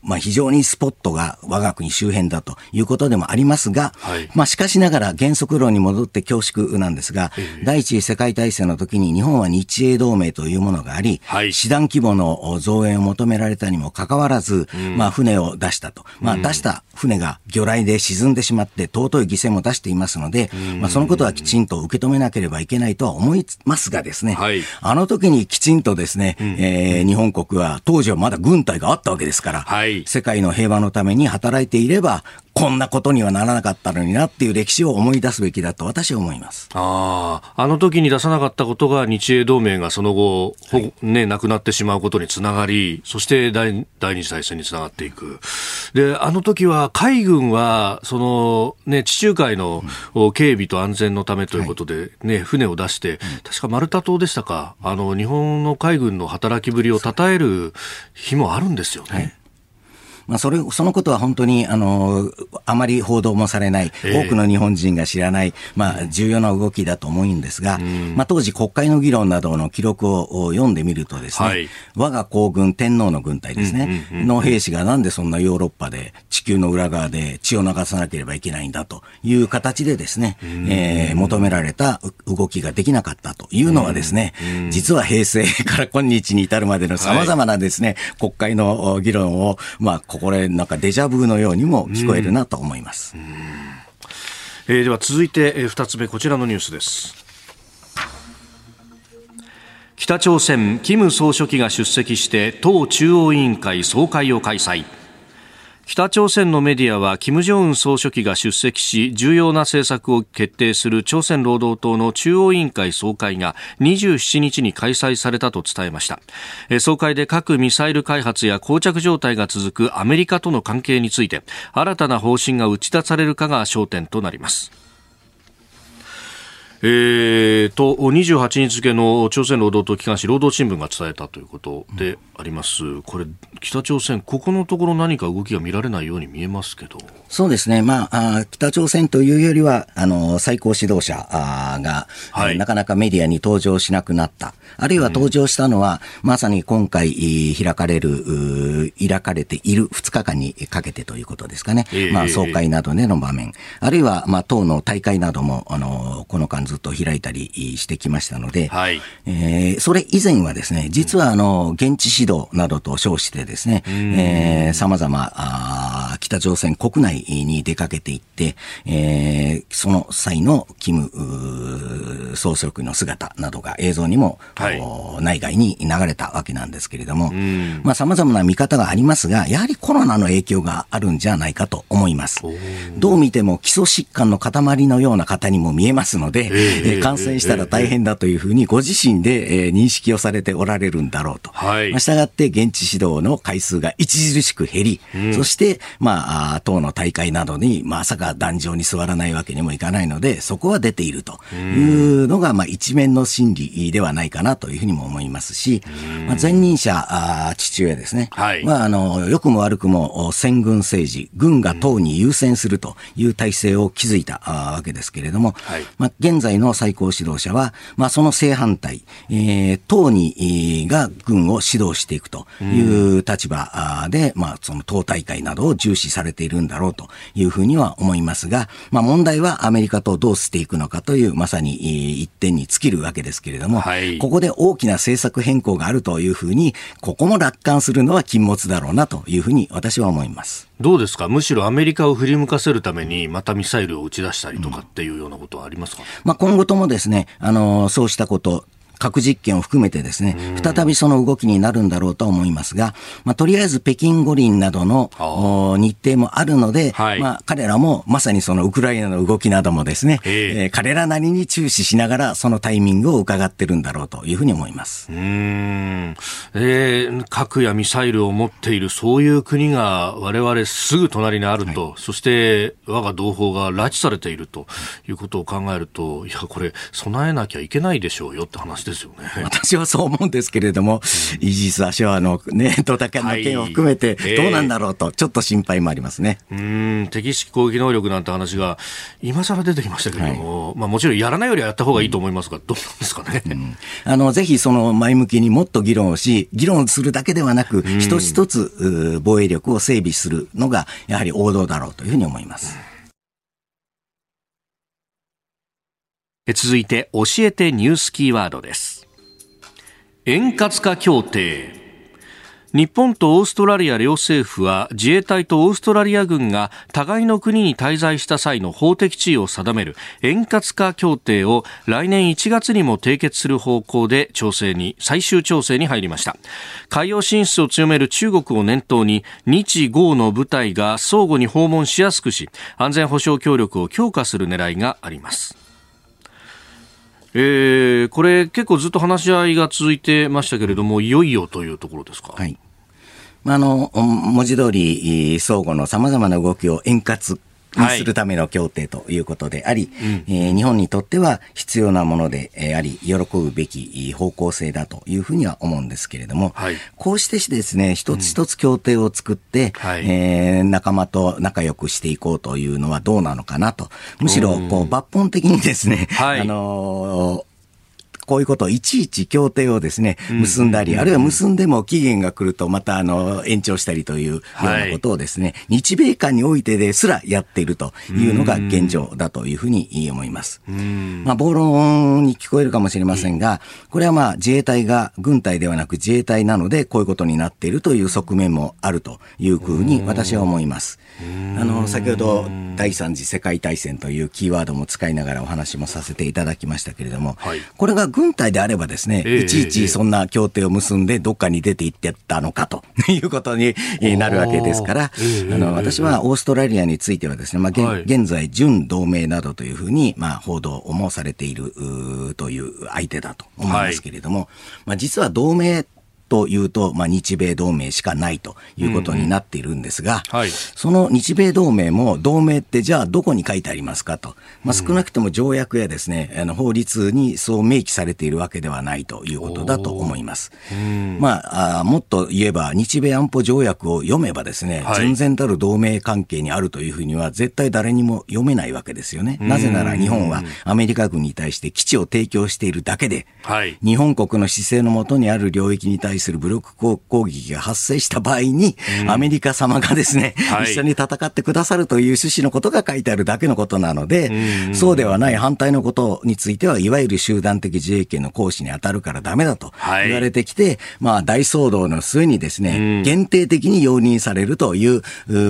まあ、非常にスポットが我が国周辺だということでもありますが、はい、まあ、しかしながら原則論に戻って恐縮なんですが、えー、第一次世界大戦の時に日本は日英同盟というものがあり、はい、師団規模の増援を求められたにもかかわらず、うん、まあ、船を出したと。まあ、出した船が魚雷で沈んでしまって尊い犠牲も出していますので、うん、まあ、そのことはきちんと受け止めなければいけないとは思いますがですね、はい、あの時にきちんとですね、うん、えー、日本国は当時はまだ軍隊があったわけですから、はい、世界の平和のために働いていれば、こんなことにはならなかったのになっていう歴史を思い出すべきだと私は思います。ああの時に出さなかったことが日英同盟がその後、はい、ね、なくなってしまうことにつながりそして第第二次大戦につながっていく。であの時は海軍はその、ね、地中海の警備と安全のためということで、ね、船を出して、確かマルタ島でしたか。あの日本の海軍の働きぶりを称える日もあるんですよね。はいまあ、それ、そのことは本当に、あの、あまり報道もされない、多くの日本人が知らない、まあ、重要な動きだと思うんですが、まあ、当時国会の議論などの記録を読んでみるとですね、はい、我が皇軍天皇の軍隊ですね、の兵士がなんでそんなヨーロッパで地球の裏側で血を流さなければいけないんだという形でですね、えー、求められた動きができなかったというのはですね、実は平成から今日に至るまでの様々なですね、はい、国会の議論を、まあ、これなんかデジャブのようにも聞こえるなと思います。えー、では続いて、えー、2つ目こちらのニュースです。北朝鮮、金総書記が出席して党中央委員会総会を開催。北朝鮮のメディアは金正恩総書記が出席し重要な政策を決定する朝鮮労働党の中央委員会総会が27日に開催されたと伝えました。総会で核・ミサイル開発や膠着状態が続くアメリカとの関係について新たな方針が打ち出されるかが焦点となります。えー、と28日付の朝鮮労働党機関紙労働新聞が伝えたということであります、うん、これ、北朝鮮、ここのところ何か動きが見られないように見えますけど。そうですね、まあ、あ北朝鮮というよりは、あの最高指導者が、はい、なかなかメディアに登場しなくなった、あるいは登場したのは、うん、まさに今回開かれる、開かれている2日間にかけてということですかね、えー、まあ、総会などでの場面、あるいは、まあ、党の大会なども、あのこの間ずっと開いたりしてきましたので、はい、えー、それ以前はですね、実はあの現地指導などと称してですね、さまざま北朝鮮国内に出かけていって、えー、その際のキム総書記の姿などが映像にも、はい、内外に流れたわけなんですけれども、まあ様々な見方がありますが、やはりコロナの影響があるんじゃないかと思います。どう見ても基礎疾患の塊のような方にも見えますので、えー、感染したら大変だというふうにご自身で、えー、認識をされておられるんだろうと。はい。まあ、従って現地指導の回数が著しく減り、うん、そして、まあ、党の大会などに、まさか壇上に座らないわけにもいかないので、そこは出ているというのが、まあ、一面の心理ではないかなというふうにも思いますし、まあ、前任者、あ父親ですね。はい。まあ、あの、良くも悪くも戦軍政治、軍が党に優先するという体制を築いたわけですけれども、はい、まあ、現在の最高指導者は、まあ、その正反対、えー、党に、が軍を指導していくという立場で、まあ、その党大会などを重視されているんだろうというふうには思いますが、まあ、問題はアメリカとどうしていくのかという、まさに一点に尽きるわけですけれども、はい、ここで大きな政策変更があるというふうに、ここも楽観するのは禁物だろうなというふうに私は思います。どうですか？むしろアメリカを振り向かせるために、またミサイルを打ち出したりとかっていうようなことはありますか、うん、まあ、今後ともですね、あの、そうしたこと、核実験を含めてですね、再びその動きになるんだろうと思いますが、まあ、とりあえず北京五輪などの日程もあるので、はい、まあ、彼らもまさにそのウクライナの動きなどもですね、えー、彼らなりに注視しながらそのタイミングを伺ってるんだろうというふうに思います。うん。えー、核やミサイルを持っているそういう国が我々すぐ隣にあると、はい、そして我が同胞が拉致されているということを考えると、いや、これ備えなきゃいけないでしょうよって話ですですよね。[LAUGHS] 私はそう思うんですけれども、イージス・アショアのね、ドタキャンの件を含めて、どうなんだろうと、ちょっと心配もありますね。うん、敵式攻撃能力なんて話が、今更出てきましたけれども、はい、まあもちろんやらないよりはやった方がいいと思いますが、どうなんですかね。うん、あの、ぜひその前向きにもっと議論をし、議論するだけではなく、一つ一つ防衛力を整備するのが、やはり王道だろうというふうに思います。続いて、教えてニュースキーワードです。円滑化協定。日本とオーストラリア両政府は自衛隊とオーストラリア軍が互いの国に滞在した際の法的地位を定める円滑化協定を来年1月にも締結する方向で調整に最終調整に入りました海洋進出を強める中国を念頭に日豪の部隊が相互に訪問しやすくし安全保障協力を強化する狙いがありますえー、これ結構ずっと話し合いが続いてましたけれども、いよいよというところですか？はい。あの、文字通り、相互のさまざまな動きを円滑にするための協定ということであり、はい、えー、日本にとっては必要なものであり、喜ぶべき方向性だというふうには思うんですけれども、はい、こうしてですね、一つ一つ協定を作って、うん、えー、仲間と仲良くしていこうというのはどうなのかなと。むしろ、こう、抜本的にですね、はい、あのーこういうことをいちいち協定をですね、結んだり、あるいは結んでも期限が来るとまたあの延長したりというようなことをですね、日米間においてですらやっているというのが現状だというふうに思います。まあ、暴論に聞こえるかもしれませんが、これはまあ自衛隊が軍隊ではなく自衛隊なのでこういうことになっているという側面もあるというふうに私は思います。あの、先ほど第三次世界大戦というキーワードも使いながらお話もさせていただきましたけれども、はい、これが軍隊であればですね、えー、いちいちそんな協定を結んでどっかに出て行ってたのかと [LAUGHS] いうことになるわけですから、あの、私はオーストラリアについてはですね、まあ、はい、現在、準同盟などというふうに、まあ、報道もされているという相手だと思いますけれども、はい、まあ、実は同盟というと、まあ、日米同盟しかないということになっているんですが、うんうん。はい、その日米同盟も同盟ってじゃあどこに書いてありますかと、まあ、少なくとも条約やですね、あの法律にそう明記されているわけではないということだと思います。まああ、もっと言えば日米安保条約を読めばですね、はい、純然たる同盟関係にあるというふうには絶対誰にも読めないわけですよね。なぜなら日本はアメリカ軍に対して基地を提供しているだけで、はい、日本国の姿勢のもとにある領域に対する武力攻撃が発生した場合に、うん、アメリカ様がですね、はい、一緒に戦ってくださるという趣旨のことが書いてあるだけのことなので、うん、そうではない反対のことについては、いわゆる集団的自衛権の行使に当たるからダメだと言われてきて、はい、まあ大騒動の末にですね、うん、限定的に容認されるという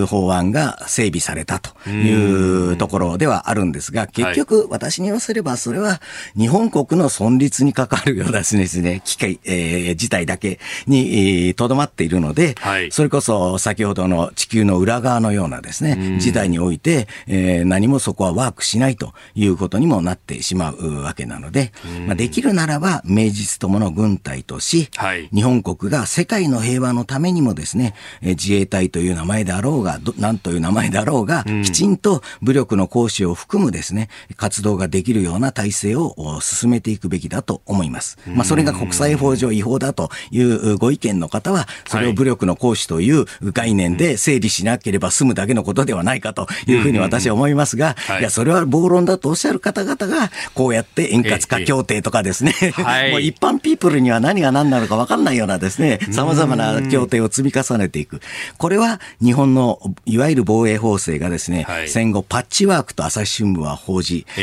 法案が整備されたというところではあるんですが、結局私に言わせればそれは日本国の存立に関わるようなですね、機会、えー、事態だけににとどまっているので、はい、それこそ先ほどの地球の裏側のようなですね、時代において、えー、何もそこはワークしないということにもなってしまうわけなので、まあ、できるならば名実ともの軍隊とし、はい、日本国が世界の平和のためにもですね、自衛隊という名前であろうが、何という名前であろうが、きちんと武力の行使を含むですね、活動ができるような体制を進めていくべきだと思います。まあ、それが国際法上違法だというご意見の方は、それを武力の行使という概念で整理しなければ済むだけのことではないかというふうに私は思いますが、い。や、それは暴論だとおっしゃる方々が、こうやって円滑化協定とかですね、[LAUGHS] もう一般ピープルには何が何なのか分かんないようなですね、様々な協定を積み重ねていく。これは日本のいわゆる防衛法制がですね、戦後パッチワークと朝日新聞は報じ、え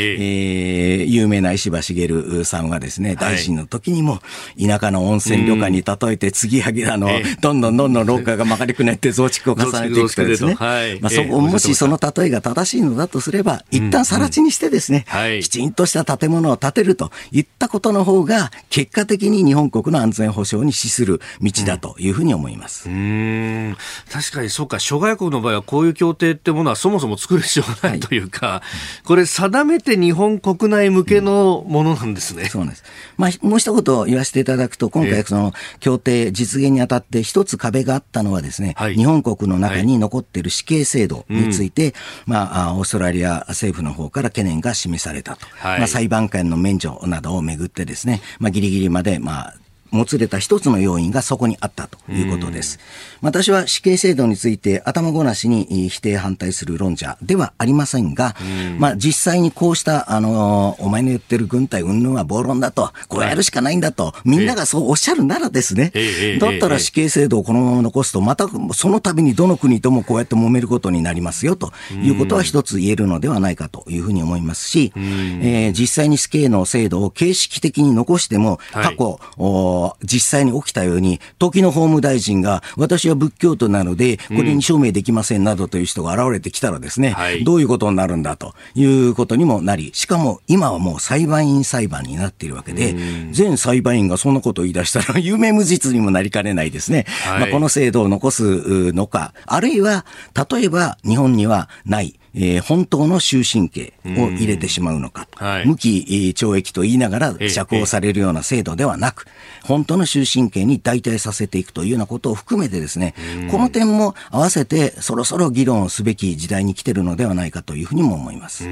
ー、有名な石破茂さんはですね、大臣の時にも田舎の温泉旅館に例えて継ぎはぎあの、どんどんどんどん廊下が曲がりくねって増築を重ねていくとですね、まあ、そこもしその例えが正しいのだとすれば、一旦更地にしてですね、きちんとした建物を建てるといったことの方が、結果的に日本国の安全保障に資する道だというふうに思います。うん確かにそうか、諸外国の場合はこういう協定ってものはそもそも作る必要がないというか、はい、これ定めて日本国内向けのものなんですね。そうです。まあ、もう一言言わせていただくと、今回その協定実現にあたって一つ壁があったのはですね、はい、日本国の中に残っている死刑制度について、はいまあ、オーストラリア政府の方から懸念が示されたと。はい、まあ、裁判官の免除などをめぐってですね、まあ、ギリギリまで、まあ、もつれた一つの要因がそこにあったということです。私は死刑制度について頭ごなしに否定反対する論者ではありませんが、まあ実際にこうした、あの、お前の言ってる軍隊云々は暴論だと、こうやるしかないんだと、みんながそうおっしゃるならですね、だったら死刑制度をこのまま残すと、またその度にどの国ともこうやって揉めることになりますよということは一つ言えるのではないかというふうに思いますし、えー、実際に死刑の制度を形式的に残しても、過去、はい実際に起きたように、時の法務大臣が、私は仏教徒なので、これに証明できませんなどという人が現れてきたらですね、うんどういうことになるんだということにもなり、しかも今はもう裁判員裁判になっているわけで、全裁判員がそんなことを言い出したら、有名無実にもなりかねないですね。はい、まあ、この制度を残すのか、あるいは、例えば日本にはない、えー、本当の終身刑を入れてしまうのか、はい、無期懲役と言いながら釈放されるような制度ではなく、本当の終身刑に代替させていくというようなことを含めてですね、この点も合わせてそろそろ議論すべき時代に来てるのではないかというふうにも思います。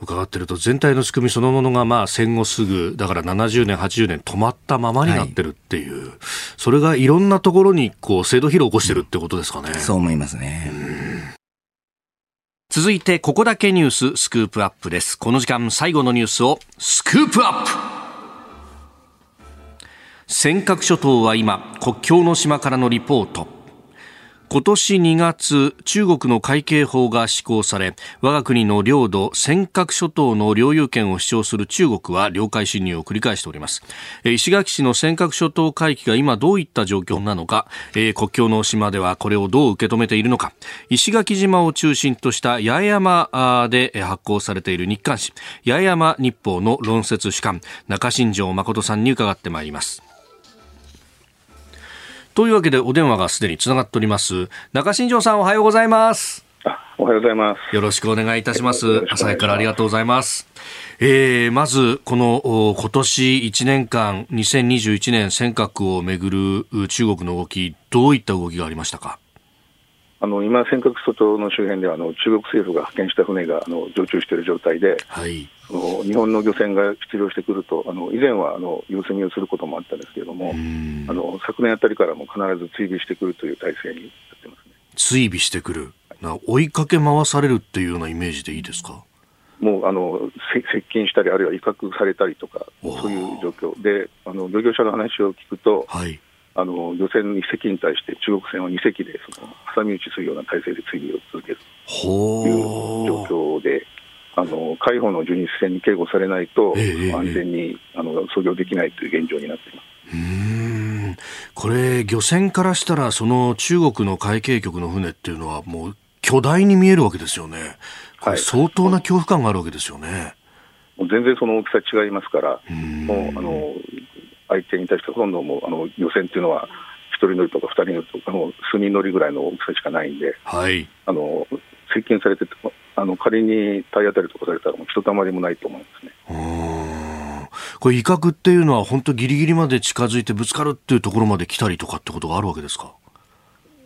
伺ってると全体の仕組みそのものがまあ戦後すぐだから70年80年止まったままになってるっていう、はい、それがいろんなところにこう制度疲労を起こしてるってことですかね、そう思いますね。続いてここだけニューススクープアップです。この時間最後のニュースをスクープアップ。尖閣諸島は今国境の島からのリポート。今年2月中国の海警法が施行され我が国の領土尖閣諸島の領有権を主張する中国は領海侵入を繰り返しております。石垣市の尖閣諸島海域が今どういった状況なのか、国境の島ではこれをどう受け止めているのか。石垣島を中心とした八重山で発行されている日刊紙八重山日報の論説主幹中新庄誠さんに伺ってまいります。というわけでお電話がすでにつながっております中新庄さんおはようございますおはようございます。よろしくお願いいたします。朝早からありがとうございます。えー、まず、この今年1年間、2021年尖閣をめぐる中国の動き、どういった動きがありましたか？あの今、尖閣諸島の周辺ではあの中国政府が派遣した船があの常駐している状態で、はい、その日本の漁船が出漁してくると、あの以前はあの様子見をすることもあったんですけれども、あの昨年あたりからも必ず追尾してくるという体制になってますね。追尾してくる、な追いかけ回されるっていうようなイメージでいいですか？もうあの接近したり、あるいは威嚇されたりとか、そういう状況。で、あの漁業者の話を聞くと、はい、あの漁船2隻に対して中国船は2隻でその挟み撃ちするような体制で追尾を続けるという状況で。あの海保の巡視船に警護されないと、え安全にあの操業できないという現状になっています。うん。これ、漁船からしたら、その中国の海警局の船っていうのは、もう巨大に見えるわけですよね、はい、相当な恐怖感があるわけですよね。もう全然その大きさ違いますから、もうあの相手に対してほとんどもうあの漁船っていうのは、1人乗りとか2人乗りとかの数人乗りぐらいの大きさしかないんで、はい、あの接近されてて、あの仮に体当たりとかされたら、ひとたまりもないと思いますね。これ、威嚇っていうのは、本当、ぎりぎりまで近づいてぶつかるっていうところまで来たりとかってことがあるわけですか？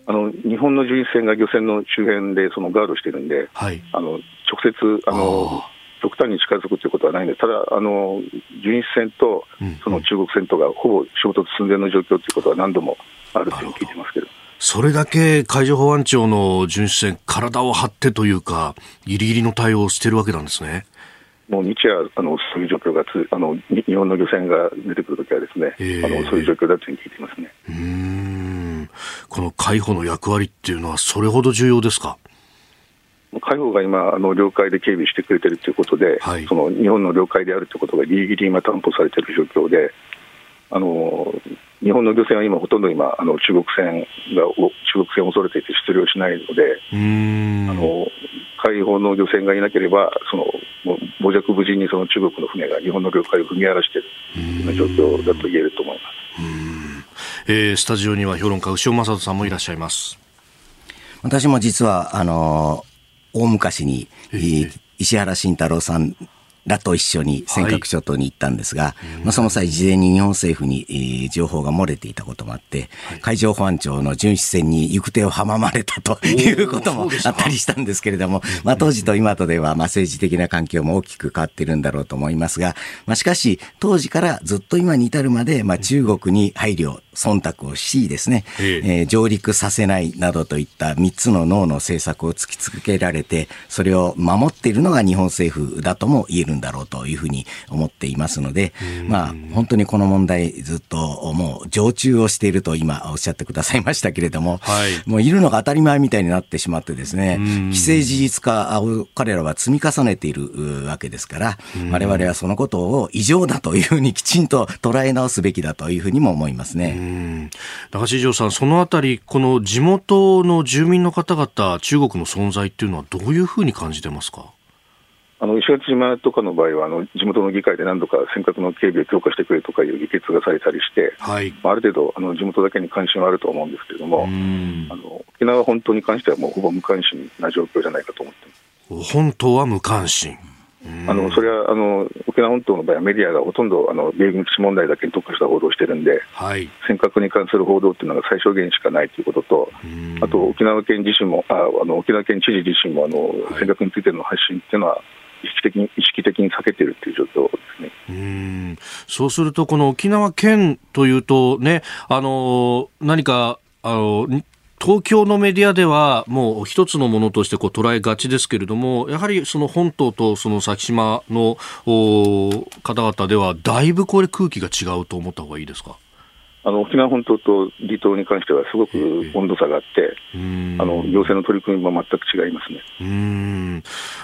あの日本の巡視船が漁船の周辺でそのガードしてるんで、はい、あの直接あの極端に近づくということはないんで、ただ、あの巡視船とその中国船とがほぼ衝突寸前の状況ということは何度もあるというのを聞いてますけど。それだけ海上保安庁の巡視船、体を張ってというか、ぎりぎりの対応をしているわけなんですね。もう日夜あの、そういう状況がつあの、日本の漁船が出てくるときはですね、えー、あの、そういう状況だというふうに聞いていますねうんこの海保の役割っていうのは、それほど重要ですか？海保が今、あの領海で警備してくれてるということで、はい、その日本の領海であるということがぎりぎり今、担保されている状況で、あの日本の漁船は今、ほとんど今、あの中国船が中国船を恐れていて出漁しないので、あの海保の漁船がいなければ、その傍若無人にその中国の船が日本の領海を踏み荒らしているような状況だと言えると思います、えー、スタジオには評論家、牛尾正人さんもいらっしゃいます。私も実はあの大昔に、石原慎太郎さんらと一緒に尖閣諸島に行ったんですが、はい、まあ、その際、事前に日本政府に、えー、情報が漏れていたこともあって、はい、海上保安庁の巡視船に行く手を阻まれたということもあったりしたんですけれども、まあ、当時と今とでは、まあ、政治的な環境も大きく変わっているんだろうと思いますが、まあ、しかし、当時からずっと今に至るまで、まあ、中国に配慮、忖度をしですね、ええ。ー、上陸させないなどといった3つの脳の政策を突きつけられて、それを守っているのが日本政府だとも言えるんだろうというふうに思っていますので、まあ、本当にこの問題ずっともう常駐をしていると今おっしゃってくださいましたけれども、はい、もういるのが当たり前みたいになってしまってですね、既成事実化を彼らは積み重ねているわけですから、我々はそのことを異常だというふうにきちんと捉え直すべきだというふうにも思いますね。中地城さん、そのあたり、この地元の住民の方々、中国の存在っていうのはどういうふうに感じてますか？あの石垣島とかの場合はあの、地元の議会で何度か尖閣の警備を強化してくれとかいう議決がされたりして、はい、ある程度あの、地元だけに関心はあると思うんですけれども、あの沖縄本島に関してはもうほぼ無関心な状況じゃないかと思ってます。本島は無関心あのそれはあの沖縄本島の場合はメディアがほとんどあの米軍基地問題だけに特化した報道をしてるんで、はい、尖閣に関する報道っていうのが最小限しかないということと、あと沖縄県自身も、ああの沖縄県知事自身もあの、尖閣についての発信っていうのは、意識的に意識的に避けているという状況ですね。うん。そうすると、この沖縄県というとね、あの何かあの東京のメディアではもう一つのものとしてこう捉えがちですけれども、やはりその本島とその先島の方々では、だいぶこれ空気が違うと思った方がいいですか？あの沖縄本島と離島に関してはすごく温度差があって、あの行政の取り組みも全く違いますね。うん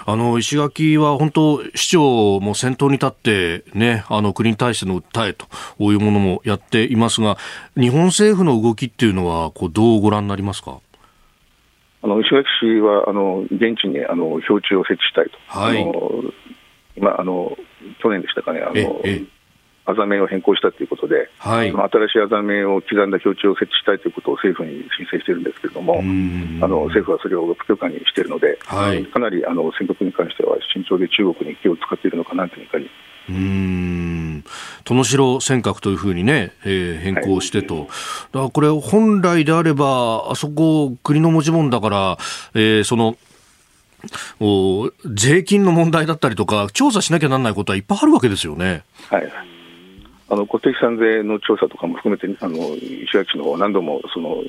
あの石垣は本当、市長も先頭に立って、ね、あの国に対しての訴えというものもやっていますが、日本政府の動きっていうのはこう、どうご覧になりますか？あの石垣市はあの現地にあの標柱を設置したいと、はい、あの今あの、去年でしたかね、あのあざ名を変更したということで、はい、新しいあざ名を刻んだ標柱を設置したいということを政府に申請しているんですけれども、あの政府はそれを不許可にしているので、はい、かなりあの尖閣に関しては慎重で中国に気を使っているのかなというかに。うん。殿城尖閣というふうにね、えー、変更してと、はい、だからこれ、本来であれば、あそこ、国の持ち物だから、えー、そのお税金の問題だったりとか、調査しなきゃならないことはいっぱいあるわけですよね。はいあの固定資産税の調査とかも含めて、あの石垣市の方何度もその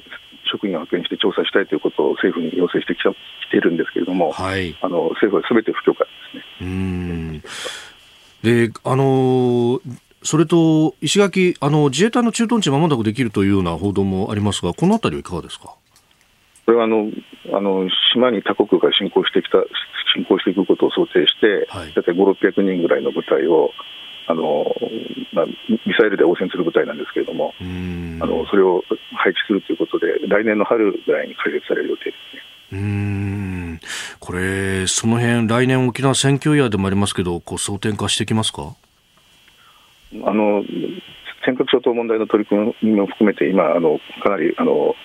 職員を派遣して調査したいということを政府に要請してきたきているんですけれども、はい、あの政府はすべて不許可ですね。うんであのそれと石垣あの、自衛隊の駐屯地まもなくできるというような報道もありますが、このあたりはいかがですか？これはあのあの島に他国が侵攻してきた侵攻していくことを想定して、はい、大体5、600人ぐらいの部隊をあのまあ、ミサイルで応戦する部隊なんですけれども、あのそれを配置するということで、来年の春ぐらいに開設される予定ですね。うん。これ、その辺来年沖縄選挙イヤーでもありますけど、こう争点化してきますか？あの尖閣諸島問題の取り組みも含めて、今、あのかなりあの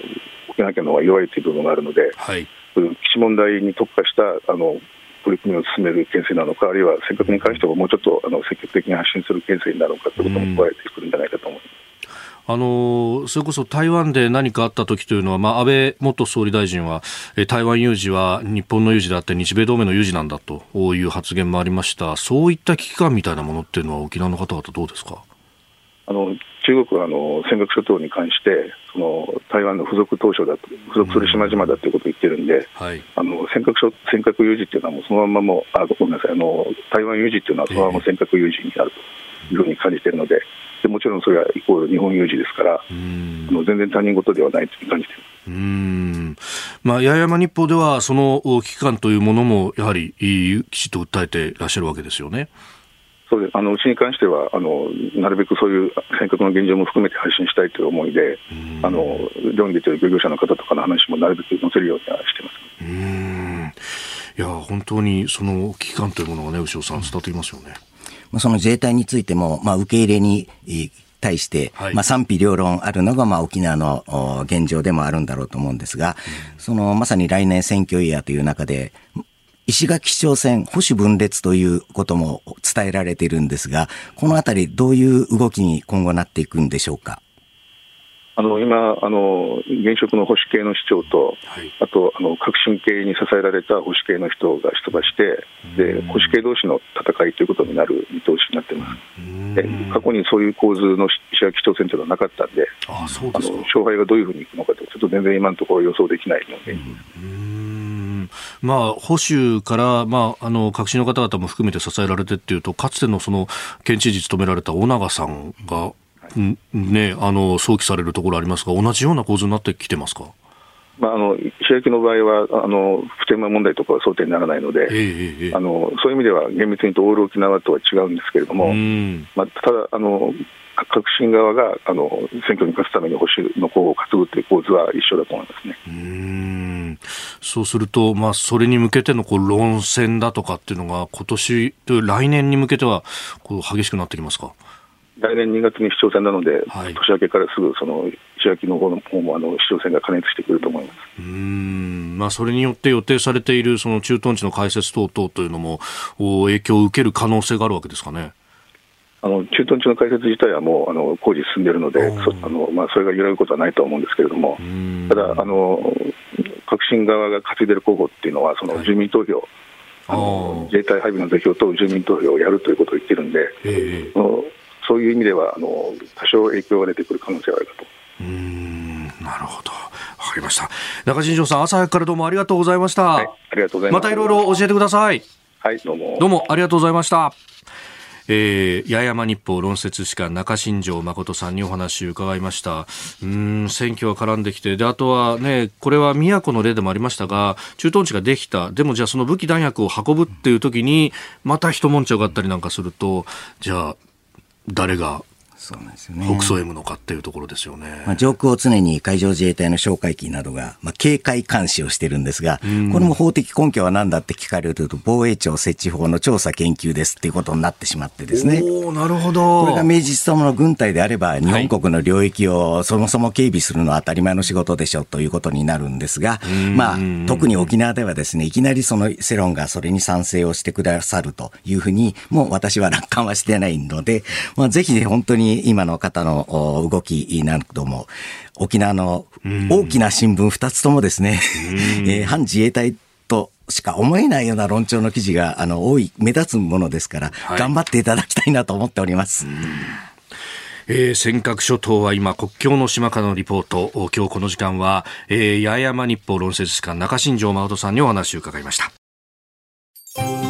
沖縄県の方が弱いという部分があるので、はい、基地問題に特化したあの取り組みを進める県政なのか、あるいは尖閣に関してももうちょっとあの積極的に発信する県政になるのかということも加えてくるんじゃないかと思います。あのそれこそ台湾で何かあった時というのは、まあ、安倍元総理大臣は、え台湾有事は日本の有事であって日米同盟の有事なんだという発言もありました。そういった危機感みたいなものっていうのは沖縄の方々どうですか？あの中国はあの尖閣諸島に関してその台湾の付属島嶼だと付属する島々だということを言ってるんで、はい、あの尖閣尖閣有事っていうのはもうそのままもあごめんなさいあの台湾有事っていうのはそのまま尖閣有事になるというふうに感じているのででもちろんそれはイコール日本有事ですからあの全然他人事ではないという感じています。うんまあ、八重山日報ではその危機感というものもやはりきちっと訴えていらっしゃるわけですよね。そうです。あのうちに関してはあの、なるべくそういう尖閣の現状も含めて配信したいという思いで、あの漁に出ている漁業者の方とかの話もなるべく載せるようにはしてます。うん。いや本当にその危機感というものがね、牛尾さん、伝わっていますよね。まあ、その自衛隊についても、まあ、受け入れに対して、はい、まあ、賛否両論あるのが、まあ、沖縄の現状でもあるんだろうと思うんですが、そのまさに来年選挙イヤーという中で、石垣市長選保守分裂ということも伝えられているんですが、このあたりどういう動きに今後なっていくんでしょうか？あの今あの、現職の保守系の市長と、はい、あとあの革新系に支えられた保守系の人が出馬して、で保守系同士の戦いということになる見通しになってます。で過去にそういう構図の石垣市長選というのはなかったんで、あそうですあの勝敗がどういうふうにいくのかと、ちょっと全然今のところ予想できないので。まあ、保守から、まあ、あの革新の方々も含めて支えられてっていうと、かつてのその県知事務められた尾長さんがね、あの想起されるところありますが、同じような構図になってきてますか？まあ、あの石焼の場合はあの普天間問題とかは想定にならないので、あのそういう意味では厳密に言うとオール沖縄とは違うんですけれども、まあ、ただあの、革新側があの選挙に勝つために保守の候補を担ぐという構図は一緒だと思いますね。うん。そうすると、まあ、それに向けてのこう論戦だとかっていうのが、今年来年に向けてはこう激しくなってきますか？来年2月に市長選なので、はい、年明けからすぐその石垣の方の方もあの市長選が加熱してくると思います。うん。まあ、それによって予定されているその駐屯地の開設等々というのも影響を受ける可能性があるわけですかね。あの駐屯地の開設自体はもうあの工事進んでいるので、そあのまあ、それが揺らぐことはないと思うんですけれども、ただあの、革新側が担いでいる候補っていうのは、その住民投票、はい、あの自衛隊配備の是評と住民投票をやるということを言ってるんで、えー、そういう意味ではあの多少影響が出てくる可能性はあるかと。うんなるほど。わかりました。中新庄さん、朝早くからどうもありがとうございました。はい、ありがとうございます。またいろいろ教えてください。はい、どうも。どうもありがとうございました。えー、八重山日報論説士官中新庄誠さんにお話を伺いました。うん選挙は絡んできて。であとはねこれは宮古の例でもありましたが駐屯地ができた。でもじゃあその武器弾薬を運ぶっていう時にまた一悶着があったりなんかするとじゃあ誰がそうなんですよね。北総 M のかっていうところですよね。まあ、上空を常に海上自衛隊の哨戒機などが、まあ、警戒監視をしてるんですが、これも法的根拠は何だって聞かれると、防衛庁設置法の調査研究ですっていうことになってしまってですね。おなるほど。これが明治ともの軍隊であれば、日本国の領域をそもそも警備するのは当たり前の仕事でしょということになるんですが、まあ、特に沖縄ではですね、いきなりその世論がそれに賛成をしてくださるというふうに、もう私は楽観はしてないので、まあ、ぜひ本当に今の方のの動きなども、沖縄の大きな新聞2つともですね、[LAUGHS] えー、反自衛隊としか思えないような論調の記事があの多い、目立つものですから、はい、頑張っていただきたいなと思っております。えー、尖閣諸島は今国境の島からのリポート。今日この時間は、えー、八重山日報論説士官中新城真さんにお話を伺いました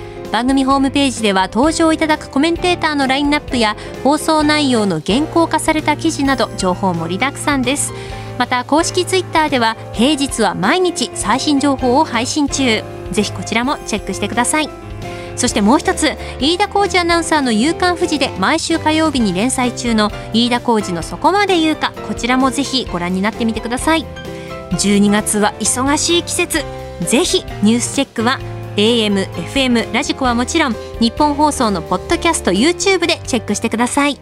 番組ホームページでは登場いただくコメンテーターのラインナップや放送内容の原稿化された記事など情報盛りだくさんです。また公式ツイッターでは平日は毎日最新情報を配信中。ぜひこちらもチェックしてください。そしてもう一つ飯田浩二アナウンサーの「夕刊富士」で毎週火曜日に連載中の飯田浩二の「そこまで言うか」こちらもぜひご覧になってみてください。12月は忙しい季節。ぜひニュースチェックは AM、FM、ラジコはもちろん日本放送のポッドキャスト YouTube でチェックしてください。